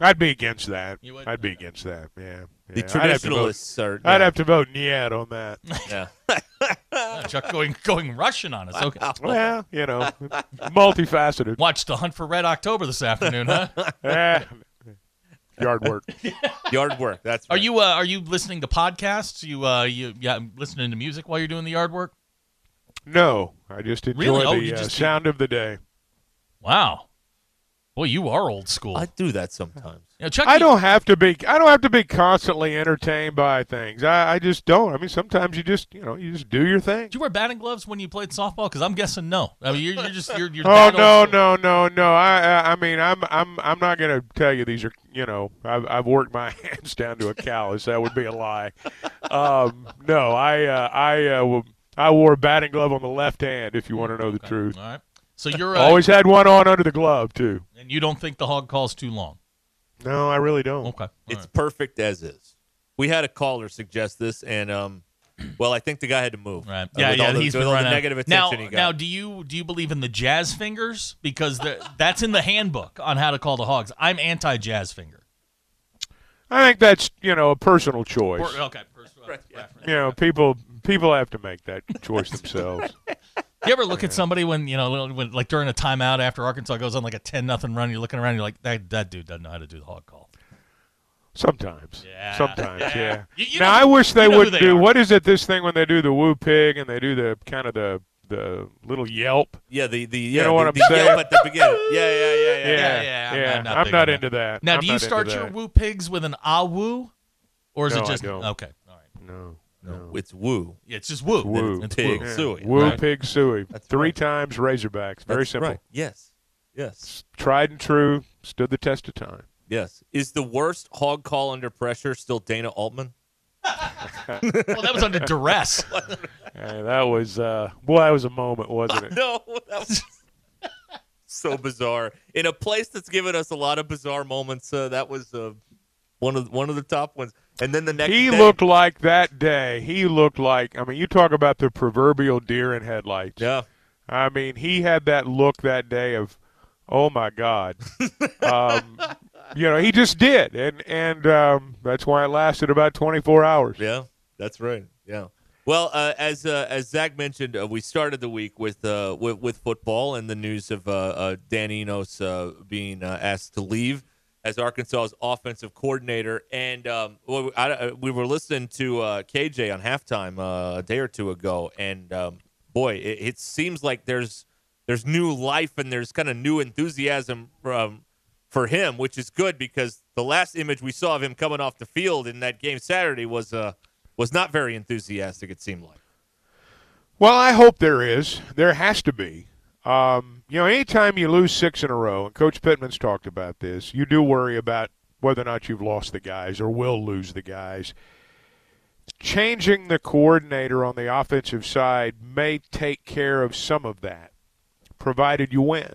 I'd be against that. You would? I'd be against that. Yeah. The yeah. I'd have to vote- traditionalists are. I'd have to vote Niet on that. yeah. Chuck going going Russian on us. Okay. well, you know, multifaceted. Watched the Hunt for Red October this afternoon, huh? Eh, yard work. yard work. That's Are you uh, are you listening to podcasts? You uh you yeah listening to music while you're doing the yard work? No, I just enjoy Really? Oh, the uh, just- sound of the day. Wow. Boy, you are old school. I do that sometimes. You know, Chuck, I don't have to be. I don't have to be constantly entertained by things. I, I just don't. I mean, sometimes you just, you know, you just do your thing. Did you wear batting gloves when you played softball? Because I'm guessing no. I mean, you're, you're just you're. you're Oh that no no no no! I I, I mean I'm I'm I'm not going to tell you these are you know I've I've worked my hands down to a callus. That would be a lie. Um, no, I uh, I uh, w- I wore a batting glove on the left hand. If you want to know the truth, All right. So you're uh, always had one on under the glove too. and you don't think the hog call's too long? No, I really don't. Okay. All It's right. perfect as is. We had a caller suggest this, and um, well, I think the guy had to move. Right. Uh, Yeah, with yeah. all the, he's with been all the running out. negative now, attention he got. now, do you do you believe in the jazz fingers? Because the, that's in the handbook on how to call the hogs. I'm anti jazz finger. I think that's you know a personal choice. Or- okay. first, uh, reference. You know, people people have to make that choice themselves. You ever look at somebody when you know, when, like during a timeout after Arkansas goes on like a ten nothing run, you're looking around, you're like, that that dude doesn't know how to do the hog call. Sometimes. Yeah. Sometimes, Yeah. yeah. You- you now know I wish they you know who would they do are. what is it this thing when they do the woo pig and they do the kind of the the little yelp. yeah, the the yeah, know what the, I'm the saying? yelp at the beginning. Yeah, yeah, yeah, yeah. Yeah, yeah, yeah, I'm yeah. not- not I'm not on that. into that. Now, I'm do you start your that. woo pigs with an ah woo, or is No, it I just don't. okay? All right, No, no. It's woo. yeah, it's just woo. Woo. It's It's pig woo. Yeah. sooie. Woo Right. pig sooie. That's Three right. times Razorbacks. Very That's simple. right. Yes, yes, Tried and true. Stood the test of time. yes. Is the worst hog call under pressure still Dana Altman? Well, that was under duress. Hey, that was uh, boy, that was a moment, wasn't it? No, that was so bizarre. In a place that's given us a lot of bizarre moments, uh, that was uh, one of one of the top ones. And then the next He day, looked like that day. He looked like. I mean, you talk about the proverbial deer in headlights. yeah, I mean, he had that look that day of, oh my God. um, you know, he just did, and and um, that's why it lasted about 24 hours. yeah, that's right. Yeah. Well, uh, as uh, as Zach mentioned, uh, we started the week with uh, with, with football and the news of uh, uh, Dan Enos uh, being uh, asked to leave as Arkansas's offensive coordinator. And um, well, I, I- we were listening to uh, KJ on halftime uh, a day or two ago, and um, boy, it, it seems like there's there's new life and there's kind of new enthusiasm um, for him, which is good because the last image we saw of him coming off the field in that game Saturday was uh, was not very enthusiastic. It seemed like. Well, I hope there is. There has to be. Um, you know, anytime you lose six in a row, and Coach Pittman's talked about this, you do worry about whether or not you've lost the guys or will lose the guys. Changing the coordinator on the offensive side may take care of some of that, provided you win.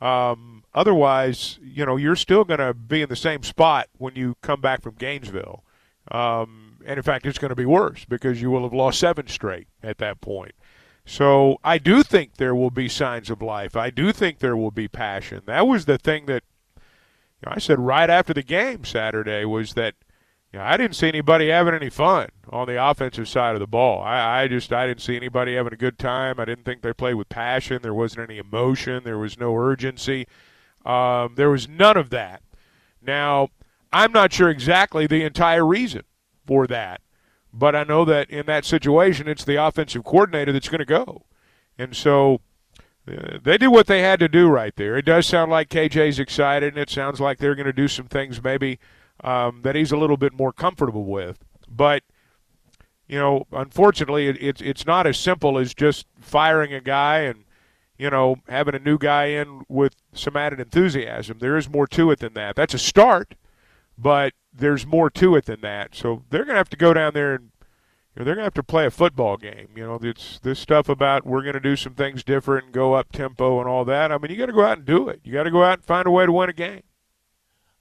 Um, otherwise, you know, you're still going to be in the same spot when you come back from Gainesville. Um, and in fact, it's going to be worse because you will have lost seven straight at that point. So I do think there will be signs of life. I do think there will be passion. That was the thing that you know, I said right after the game Saturday was that you know, I didn't see anybody having any fun on the offensive side of the ball. I, I just I didn't see anybody having a good time. I didn't think they played with passion. There wasn't any emotion. There was no urgency. Um, there was none of that. Now I'm not sure exactly the entire reason for that, but I know that in that situation, it's the offensive coordinator that's going to go, and so uh, they did what they had to do right there. It does sound like KJ's excited, and it sounds like they're going to do some things maybe um, that he's a little bit more comfortable with. But you know, unfortunately, it, it's it's not as simple as just firing a guy and you know having a new guy in with some added enthusiasm. There is more to it than that. That's a start, but there's more to it than that. So they're going to have to go down there and you know, they're going to have to play a football game. You know, it's this stuff about we're going to do some things different and go up tempo and all that. I mean, you got to go out and do it. You got to go out and find a way to win a game.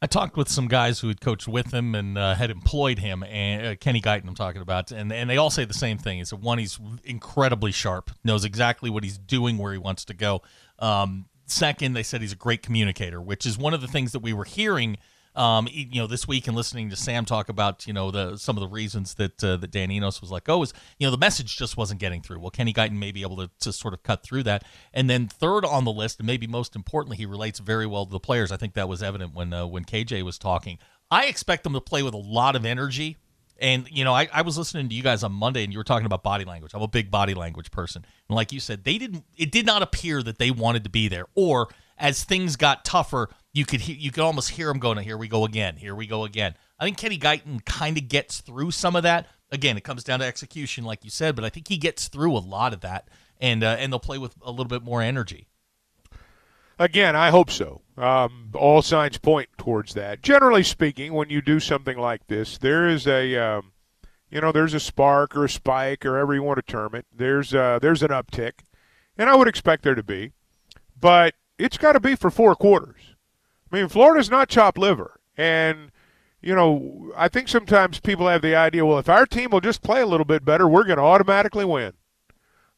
I talked with some guys who had coached with him and uh, had employed him, and uh, Kenny Guiton, I'm talking about, and and they all say the same thing. Is that one, he's incredibly sharp, knows exactly what he's doing, where he wants to go. Um, second, they said he's a great communicator, which is one of the things that we were hearing. Um, you know, this week and listening to Sam talk about, you know, the some of the reasons that uh, that Dan Enos was let go is, you know, the message just wasn't getting through. Well, Kenny Guiton may be able to, to sort of cut through that. And then third on the list, and maybe most importantly, he relates very well to the players. I think that was evident when uh, when KJ was talking. I expect them to play with a lot of energy. And you know, I, I was listening to you guys on Monday, and you were talking about body language. I'm a big body language person, and like you said, they didn't. It did not appear that they wanted to be there. Or as things got tougher, you could he, you could almost hear them going, "Here we go again. Here we go again." I think Kenny Guiton kind of gets through some of that. Again, it comes down to execution, like you said, but I think he gets through a lot of that, and uh, and they'll play with a little bit more energy. Again, I hope so. Um, all signs point towards that. Generally speaking, when you do something like this, there is a, um, you know, there's a spark or a spike or however you want to term it. There's uh, there's an uptick, and I would expect there to be, but it's got to be for four quarters. I mean, Florida's not chopped liver, And you know, I think sometimes people have the idea, well, if our team will just play a little bit better, we're going to automatically win.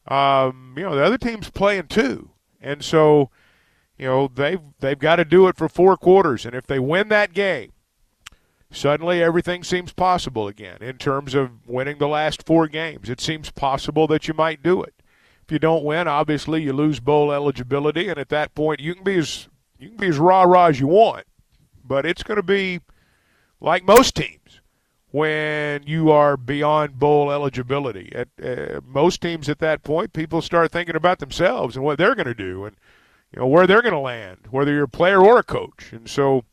Um, you know, the other team's playing too, and so you know they've they've got to do it for four quarters, and if they win that game, suddenly everything seems possible again in terms of winning the last four games. It seems possible that you might do it. If you don't win, obviously you lose bowl eligibility, and at that point you can be as you can be as rah rah as you want, but it's going to be like most teams when you are beyond bowl eligibility. At uh, most teams at that point, people start thinking about themselves and what they're going to do, and you know where they're going to land, whether you're a player or a coach, and so.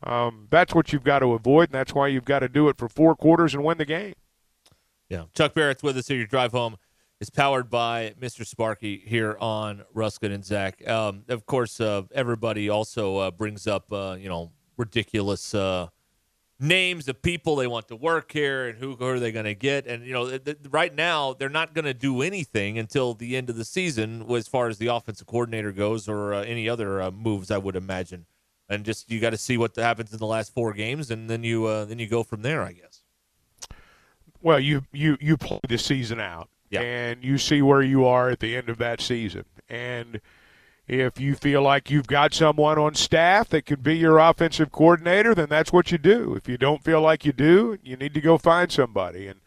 Um, that's what you've got to avoid, and that's why you've got to do it for four quarters and win the game. Yeah. Chuck Barrett's with us here. Your drive home is powered by Mr. Sparky here on Ruscin and Zach. Um, of course, uh, everybody also uh, brings up, uh, you know, ridiculous uh, names of people they want to work here and who, are they going to get. And, you know, th- right now they're not going to do anything until the end of the season as far as the offensive coordinator goes or uh, any other uh, moves, I would imagine and just you got to see what happens in the last four games, and then you then you go from there, I guess. Well, you you you play the season out, yeah. and you see where you are at the end of that season, and if you feel like you've got someone on staff that could be your offensive coordinator, then that's what you do. If you don't feel like you do, you need to go find somebody. And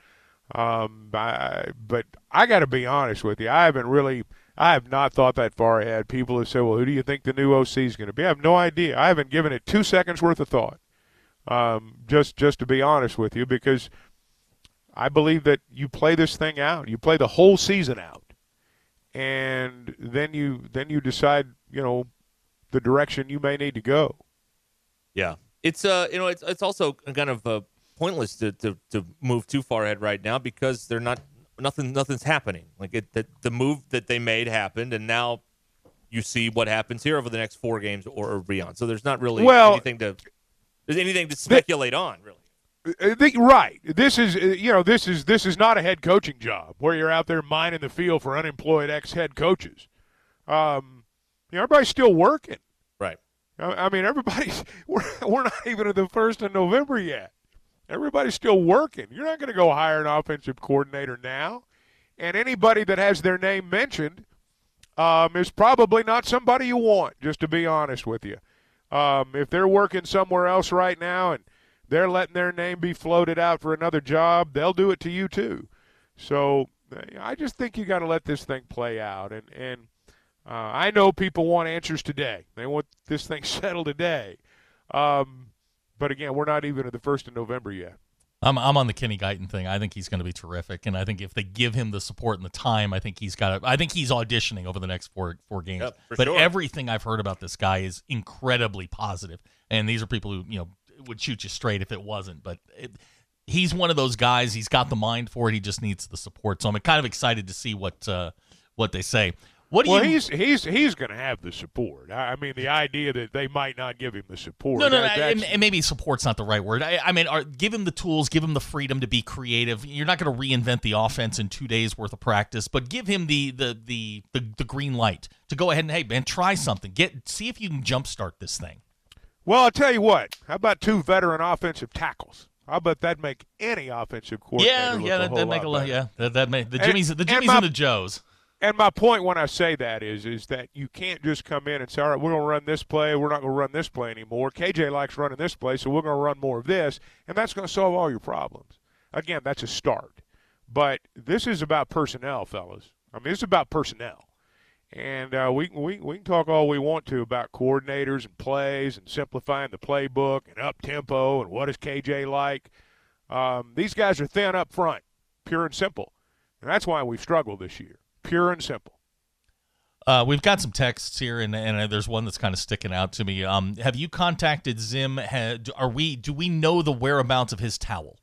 um, I, but I got to be honest with you, I haven't really I have not thought that far ahead. People have said, well, who do you think the new OC is going to be? I have no idea. I haven't given it two seconds worth of thought. Um, just just to be honest with you, because I believe that you play this thing out. You play the whole season out, and then you then you decide, you know, the direction you may need to go. Yeah, it's uh, you know, it's it's also kind of uh, pointless to, to to move too far ahead right now because they're not nothing nothing's happening. Like it, the, the move that they made happened, and now you see what happens here over the next four games or, or beyond. So there's not really well, anything to there's anything to speculate on, really. Uh, the, right. This is uh, you know this is this is not a head coaching job where you're out there mining the field for unemployed ex head coaches. Um, you know, everybody's still working. Right. I, I mean, everybody's we're we're not even at the first of November yet. Everybody's still working. You're not going to go hire an offensive coordinator now. And anybody that has their name mentioned um, is probably not somebody you want, just to be honest with you. Um, if they're working somewhere else right now and they're letting their name be floated out for another job, they'll do it to you too. So I just think you got to let this thing play out. And, and uh, I know people want answers today. They want this thing settled today. Um, but again, we're not even at the first of November yet. I'm I'm on the Kenny Guiton thing. I think he's going to be terrific, and I think if they give him the support and the time, I think he's got. I think he's auditioning over the next four four games. Yep, but sure. everything I've heard about this guy is incredibly positive, and these are people who you know would shoot you straight if it wasn't. But it, he's one of those guys. He's got the mind for it. He just needs the support. So I'm kind of excited to see what uh, what they say. What do well, you? he's he's he's going to have the support. I mean, the idea that they might not give him the support. No, no, that, no and, and maybe support's not the right word. I, I mean, are, give him the tools, give him the freedom to be creative. You're not going to reinvent the offense in two days worth of practice, but give him the, the the the the green light to go ahead and hey man, try something. Get see if you can jumpstart this thing. Well, I'll tell you what. How about two veteran offensive tackles? I bet that'd make any offensive coordinator. Yeah, yeah, a that, that make a lot. Yeah, that that make the And- Jimmys, the and Jimmys my- and the Joes. And my point when I say that is, is that you can't just come in and say, all right, we're going to run this play. We're not going to run this play anymore. KJ likes running this play, so we're going to run more of this, and that's going to solve all your problems. Again, that's a start. But this is about personnel, fellas. I mean, it's about personnel. And uh, we, we, we can talk all we want to about coordinators and plays and simplifying the playbook and up tempo and what is KJ like. Um, these guys are thin up front, pure and simple. And that's why we've struggled this year. Pure and simple. Uh, we've got some texts here, and, and uh, there's one that's kind of sticking out to me. Um, have you contacted Zim? Are we? Do we know the whereabouts of his towel?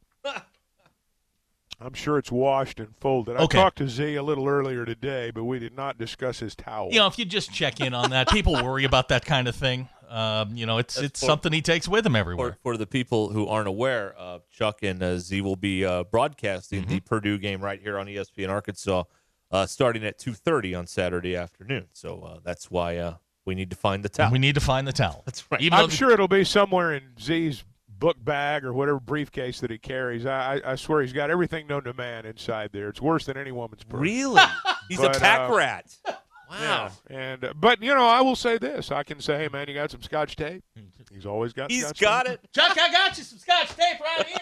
I'm sure it's washed and folded. Okay. I talked to Z a little earlier today, but we did not discuss his towel. You know, if you just check in on that, people worry about that kind of thing. Um, you know, it's That's it's for- something he takes with him everywhere. For, for the people who aren't aware, uh, Chuck and uh, Z will be uh, broadcasting Mm-hmm. the Purdue game right here on ESPN Arkansas, uh, starting at two thirty on Saturday afternoon. So uh, that's why uh, We need to find the towel. We need to find the towel. That's right. Even I'm the- sure it'll be somewhere in Z's book bag or whatever briefcase that he carries. I, I, I swear he's got everything known to man inside there. It's worse than any woman's purse. really? He's But, a pack uh, rat. Wow. Yeah. And uh, but you know, I will say this: I can say, hey man, you got some Scotch tape. He's always got. He's Scotch got tape. it. Chuck, I got you some scotch tape right here.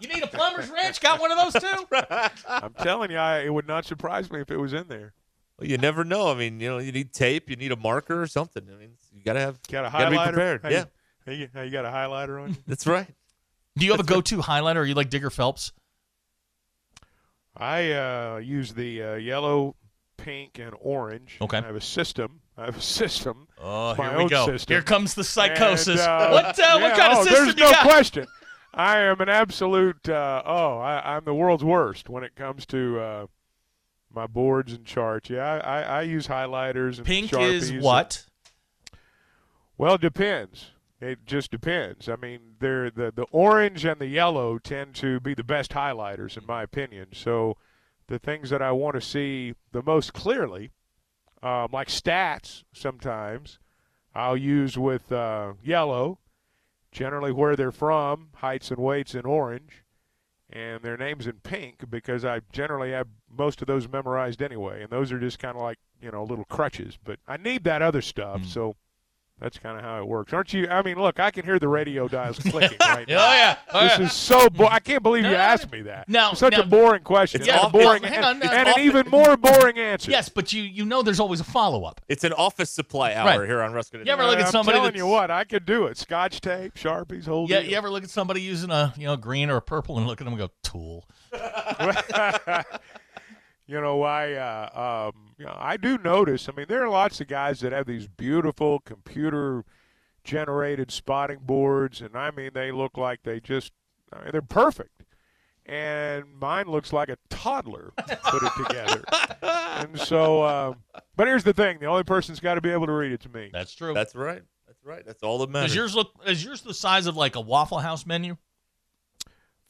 You need a plumber's wrench? Got one of those too? I'm telling you, I, it would not surprise me if it was in there. Well, you never know. I mean, you know, you need tape, you need a marker or something. I mean, you gotta have. Got a Gotta be prepared, Hey, yeah. Hey, you, you got a highlighter on you? That's right. Do you have a go-to highlighter? Are you like Digger Phelps? I uh, use the uh, yellow, pink, and orange. Okay. I have a system. I have a system. Oh, My here we own go. system. Here comes the psychosis. And, uh, what uh, what kind oh, of system There's you no got? question. I am an absolute. Uh, oh, I, I'm the world's worst when it comes to uh, my boards and charts. Yeah, I, I, I use highlighters and Pink Sharpies is and- what? well, it depends. It just depends. I mean, they're the the orange and the yellow tend to be the best highlighters in my opinion. So, the things that I want to see the most clearly, um, like stats, sometimes I'll use with uh, yellow. Generally, where they're from, heights and weights in orange, and their names in pink because I generally have most of those memorized anyway, and those are just kind of like you know little crutches. But I need that other stuff, so that's kind of how it works, aren't you? I mean, look, I can hear the radio dials clicking right now. Oh yeah. Oh, This yeah. is so bo- I can't believe you asked me that. now- It's such now- a boring question. It's and a boring hang and, on, no, and an even more boring answer. Yes, but you you know there's always a follow-up. It's an office supply hour Right. here on Ruscin. and You ever look at somebody? I'm somebody telling that's- you what, I could do it. Scotch tape, Sharpies, whole Yeah, deal. you ever look at somebody using a you know green or a purple and look at them and go tool? you know, I uh, um, you know, I do notice. I mean, there are lots of guys that have these beautiful computer generated spotting boards, and I mean, they look like they just I mean, they're perfect. And mine looks like a toddler put it together. and so, um, but here's the thing: the only person's got to be able to read it to me. That's true. That's right. That's right. That's all that matters. Does yours look? Is yours the size of like a Waffle House menu?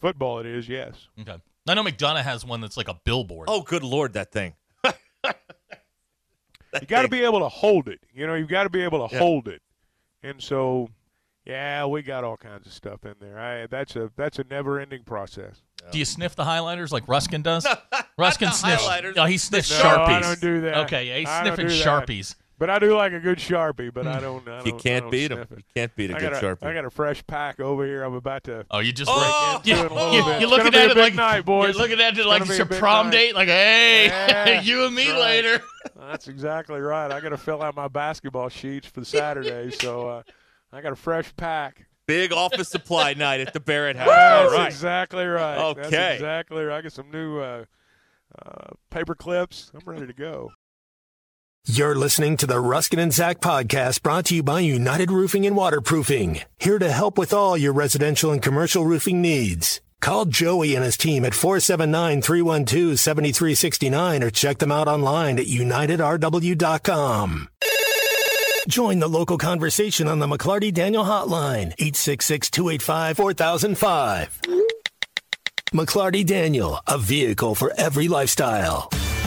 Football, it is, yes. Okay. I know McDonough has one that's like a billboard. oh, good lord, that thing. You got to be able to hold it. You know, you've got to be able to Yeah. hold it. And so, yeah, we got all kinds of stuff in there. I, that's a that's a never-ending process. Do you sniff the highlighters like Ruscin does? Ruscin the sniffs. highlighters. Oh, he sniffs No, sharpies. I don't do that. Okay, yeah, he's I sniffing do that. Sharpies. But I do like a good sharpie. But I don't. I don't You can't don't beat him. sniff it. You can't beat a I good got a, sharpie. I got a fresh pack over here. I'm about to Oh, you just Oh! break in. into it a little You, bit. you're looking gonna be at a it big like night, boys. you're looking at it like gonna it's your prom night. date. Like, hey, Yeah, you and me right. later. That's exactly right. I got to fill out my basketball sheets for Saturday, so uh, I got a fresh pack. Big office supply night at the Barrett House. That's all right. exactly right. That's Okay. exactly right. I got some new uh, uh, paper clips. I'm ready to go. You're listening to the Ruscin and Zach podcast brought to you by United Roofing and Waterproofing. Here to help with all your residential and commercial roofing needs. Call Joey and his team at 479-312-7369 or check them out online at unitedrw.com. Join the local conversation on the McLarty Daniel Hotline, 866-285-4005. McLarty Daniel, a vehicle for every lifestyle.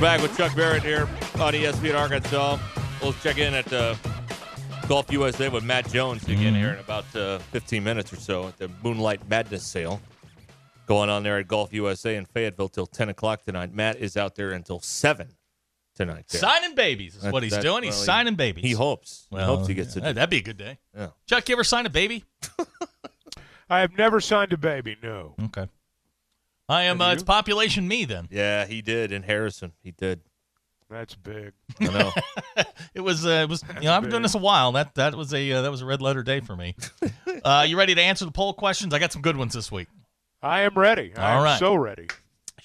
We're back with Chuck Barrett here on ESPN Arkansas. We'll check in at uh, Golf USA with Matt Jones again here in about uh, 15 minutes or so at the Moonlight Madness sale going on there at Golf USA in Fayetteville till 10 o'clock tonight. Matt is out there until 7 tonight. Derek. Signing babies is That- what he's doing. He's well, signing babies. He hopes. he hopes he gets to yeah, do. That'd be a good day. Yeah. Chuck, you ever sign a baby? I have never signed a baby. No. Okay. I am. Uh, it's population me then. Yeah, he did in Harrison. He did. That's big. I know. It was. Uh, it was. You know, I've been doing this a while. That that was a uh, that was a red letter day for me. uh, you ready to answer the poll questions? I got some good ones this week. I am ready. I All am right. so ready.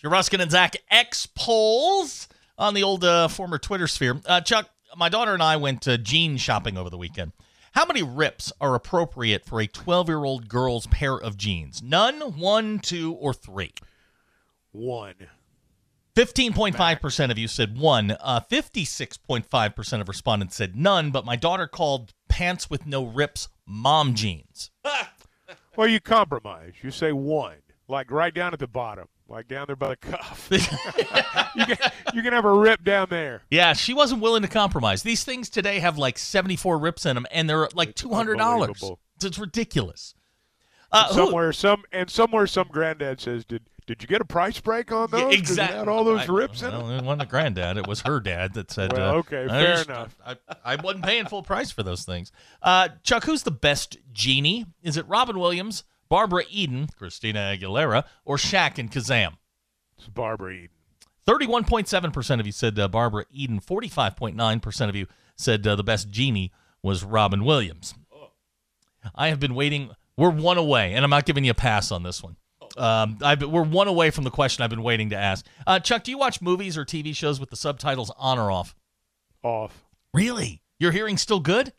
Your Ruscin and Zach X polls on the old uh, former Twitter sphere. Uh, Chuck, my daughter and I went uh, jean shopping over the weekend. How many rips are appropriate for a 12 year old girl's pair of jeans? None, one, two, or three? One. 15.5% of you said one. Uh, 56.5% of respondents said none, but my daughter called pants with no rips mom jeans. Well, you compromise. You say one, like right down at the bottom, like down there by the cuff. you, can, you can have a rip down there. Yeah, she wasn't willing to compromise. These things today have like 74 rips in them, and they're like $200. It's ridiculous. Uh, who- somewhere, some and somewhere, some granddad says, "Did did you get a price break on those? Yeah, exactly. had all those I- rips in well, it." it wasn't a granddad. It was her dad that said. Well, uh, okay, I fair just- enough. I, I wasn't paying full price for those things. Uh, Chuck, who's the best genie? Is it Robin Williams, Barbara Eden, Christina Aguilera, or Shaq and Kazam? It's Barbara Eden. 31.7% of you said uh, Barbara Eden. 45.9% of you said uh, the best genie was Robin Williams. I have been waiting. We're one away, and I'm not giving you a pass on this one. Um, I've, we're one away from the question I've been waiting to ask. Uh, Chuck, do you watch movies or TV shows with the subtitles on or off? Off. Really? Your hearing's still good?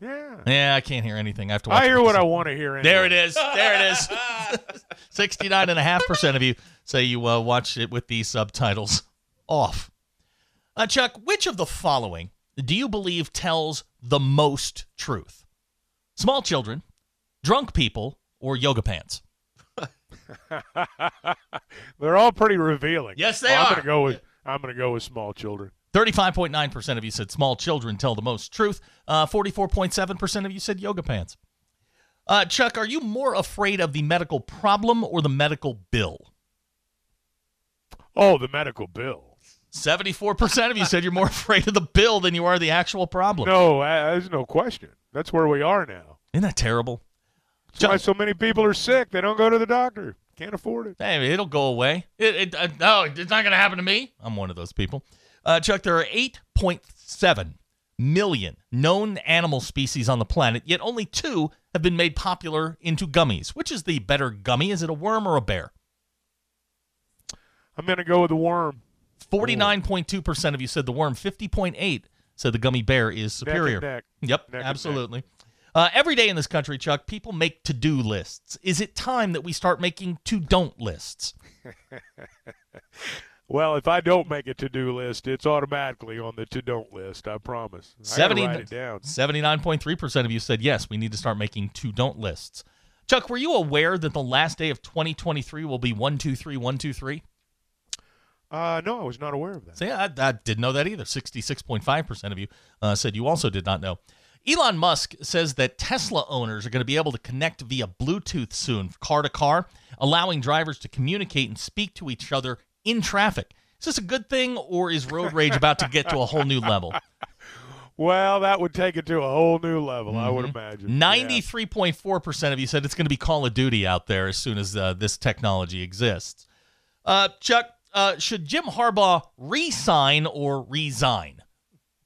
Yeah. Yeah, I can't hear anything. I have to watch I hear what I want to hear. There it is. There it is. 69.5% of you say you uh, watch it with the subtitles off. Uh, Chuck, which of the following do you believe tells the most truth? Small children, drunk people, or yoga pants? They're all pretty revealing. Yes, they I'm are. gonna go with. I'm gonna go with small children. 35.9% of you said small children tell the most truth. Uh, 44.7% of you said yoga pants. Uh, Chuck, are you more afraid of the medical problem or the medical bill? Oh, the medical bill. 74% of you said you're more afraid of the bill than you are the actual problem. No, uh, there's no question. That's where we are now. Isn't that terrible? That's why so many people are sick. They don't go to the doctor. Can't afford it. Hey, it'll go away. It, it, uh, no, it's not going to happen to me. I'm one of those people. Uh, Chuck, there are 8.7 million known animal species on the planet, yet only two have been made popular into gummies. Which is the better gummy? Is it a worm or a bear? I'm gonna go with the worm. 49.2% of you said the worm. 50.8 said the gummy bear is superior. neck. Yep, Neck absolutely. Uh, every day in this country, Chuck, people make to-do lists. Is it time that we start making to-don't lists? Well, if I don't make a to-do list, it's automatically on the to-don't list. I promise. I 70 write 79.3% of you said yes, we need to start making to don't lists. Chuck, were you aware that the last day of 2023 will be 123 Uh, no, I was not aware of that. See, I, I didn't know that either. 66.5% of you uh, said you also did not know. Elon Musk says that Tesla owners are going to be able to connect via Bluetooth soon, car to car, allowing drivers to communicate and speak to each other in traffic. Is this a good thing, or is road rage about to get to a whole new level? Well, that would take it to a whole new level, I would imagine. Ninety-three point four percent of you said it's going to be Call of Duty out there as soon as uh, this technology exists. Uh, Chuck, uh, should Jim Harbaugh re-sign or resign?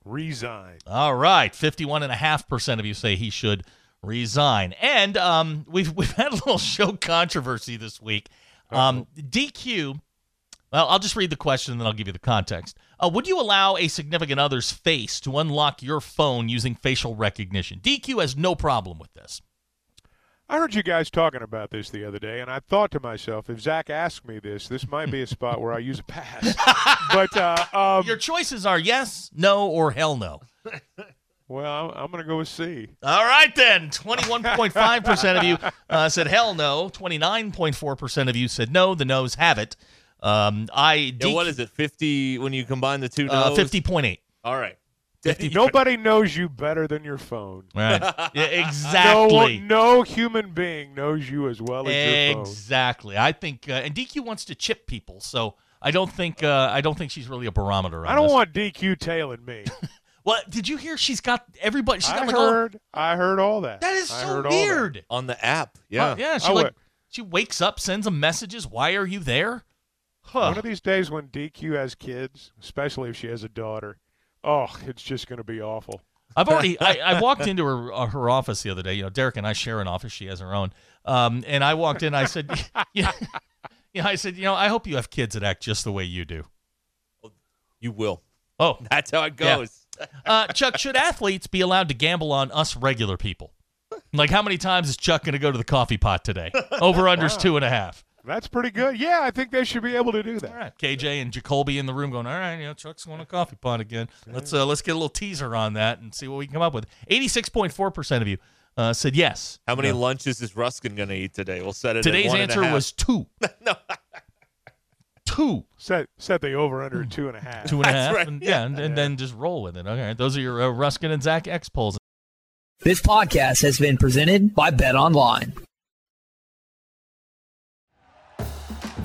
Resign. All right, fifty-one and a half percent of you say he should resign, and um, we've we've had a little show controversy this week. Um, DQ. Well, I'll just read the question and then I'll give you the context. Uh, would you allow a significant other's face to unlock your phone using facial recognition? DQ has no problem with this. I heard you guys talking about this the other day, and I thought to myself, if Zach asked me this, this might be a spot where I use a pass. but uh, um, Your choices are yes, no, or hell no. well, I'm, I'm going to go with C. All right, then. 21.5% of you uh, said hell no. 29.4% of you said no. The no's have it. Um, I Yeah, what is it? 50 when you combine the two Uh, 50.8. All right. Nobody knows you better than your phone. Right. Yeah, exactly. No, no human being knows you as well as your phone. Exactly. I think, uh, and DQ wants to chip people, so I don't think uh, I don't think she's really a barometer. On I don't this. want DQ tailing me. Well, did you hear? She's got everybody. She's got I like all- heard. I heard all that. that is I so heard all that. weird. on the app. Yeah. Uh, yeah. She I like would- she wakes up, sends them messages. Why are you there? Huh. One of these days when DQ has kids, especially if she has a daughter, oh, it's just going to be awful. I've already I, I walked into her uh, her office the other day. You know, Derek and I share an office. She has her own. Um, and I walked in. I said, yeah, yeah. I said, you know, I hope you have kids that act just the way you do. You will. Oh, That's how it Yeah. goes. uh, Chuck, should athletes be allowed to gamble on us regular people? Like, how many times is Chuck going to go to the coffee pot today? Over unders two and a half. That's pretty good. Yeah, I think they should be able to do that. All right, KJ and Jacoby in the room going. All right, you know, Chuck's going to coffee pot again. Let's uh, let's get a little teaser on that and see what we can come up with. Eighty six point four percent of you uh, said yes. How many No. lunches is Ruscin going to eat today? We'll set it. at Today's one and a answer half. was two. no. Two. Set set the over under at two and a half. Two and a That's half. right, And, yeah. yeah, and, and then just roll with it. Okay, those are your uh, Ruscin and Zach X polls. This podcast has been presented by Bet Online.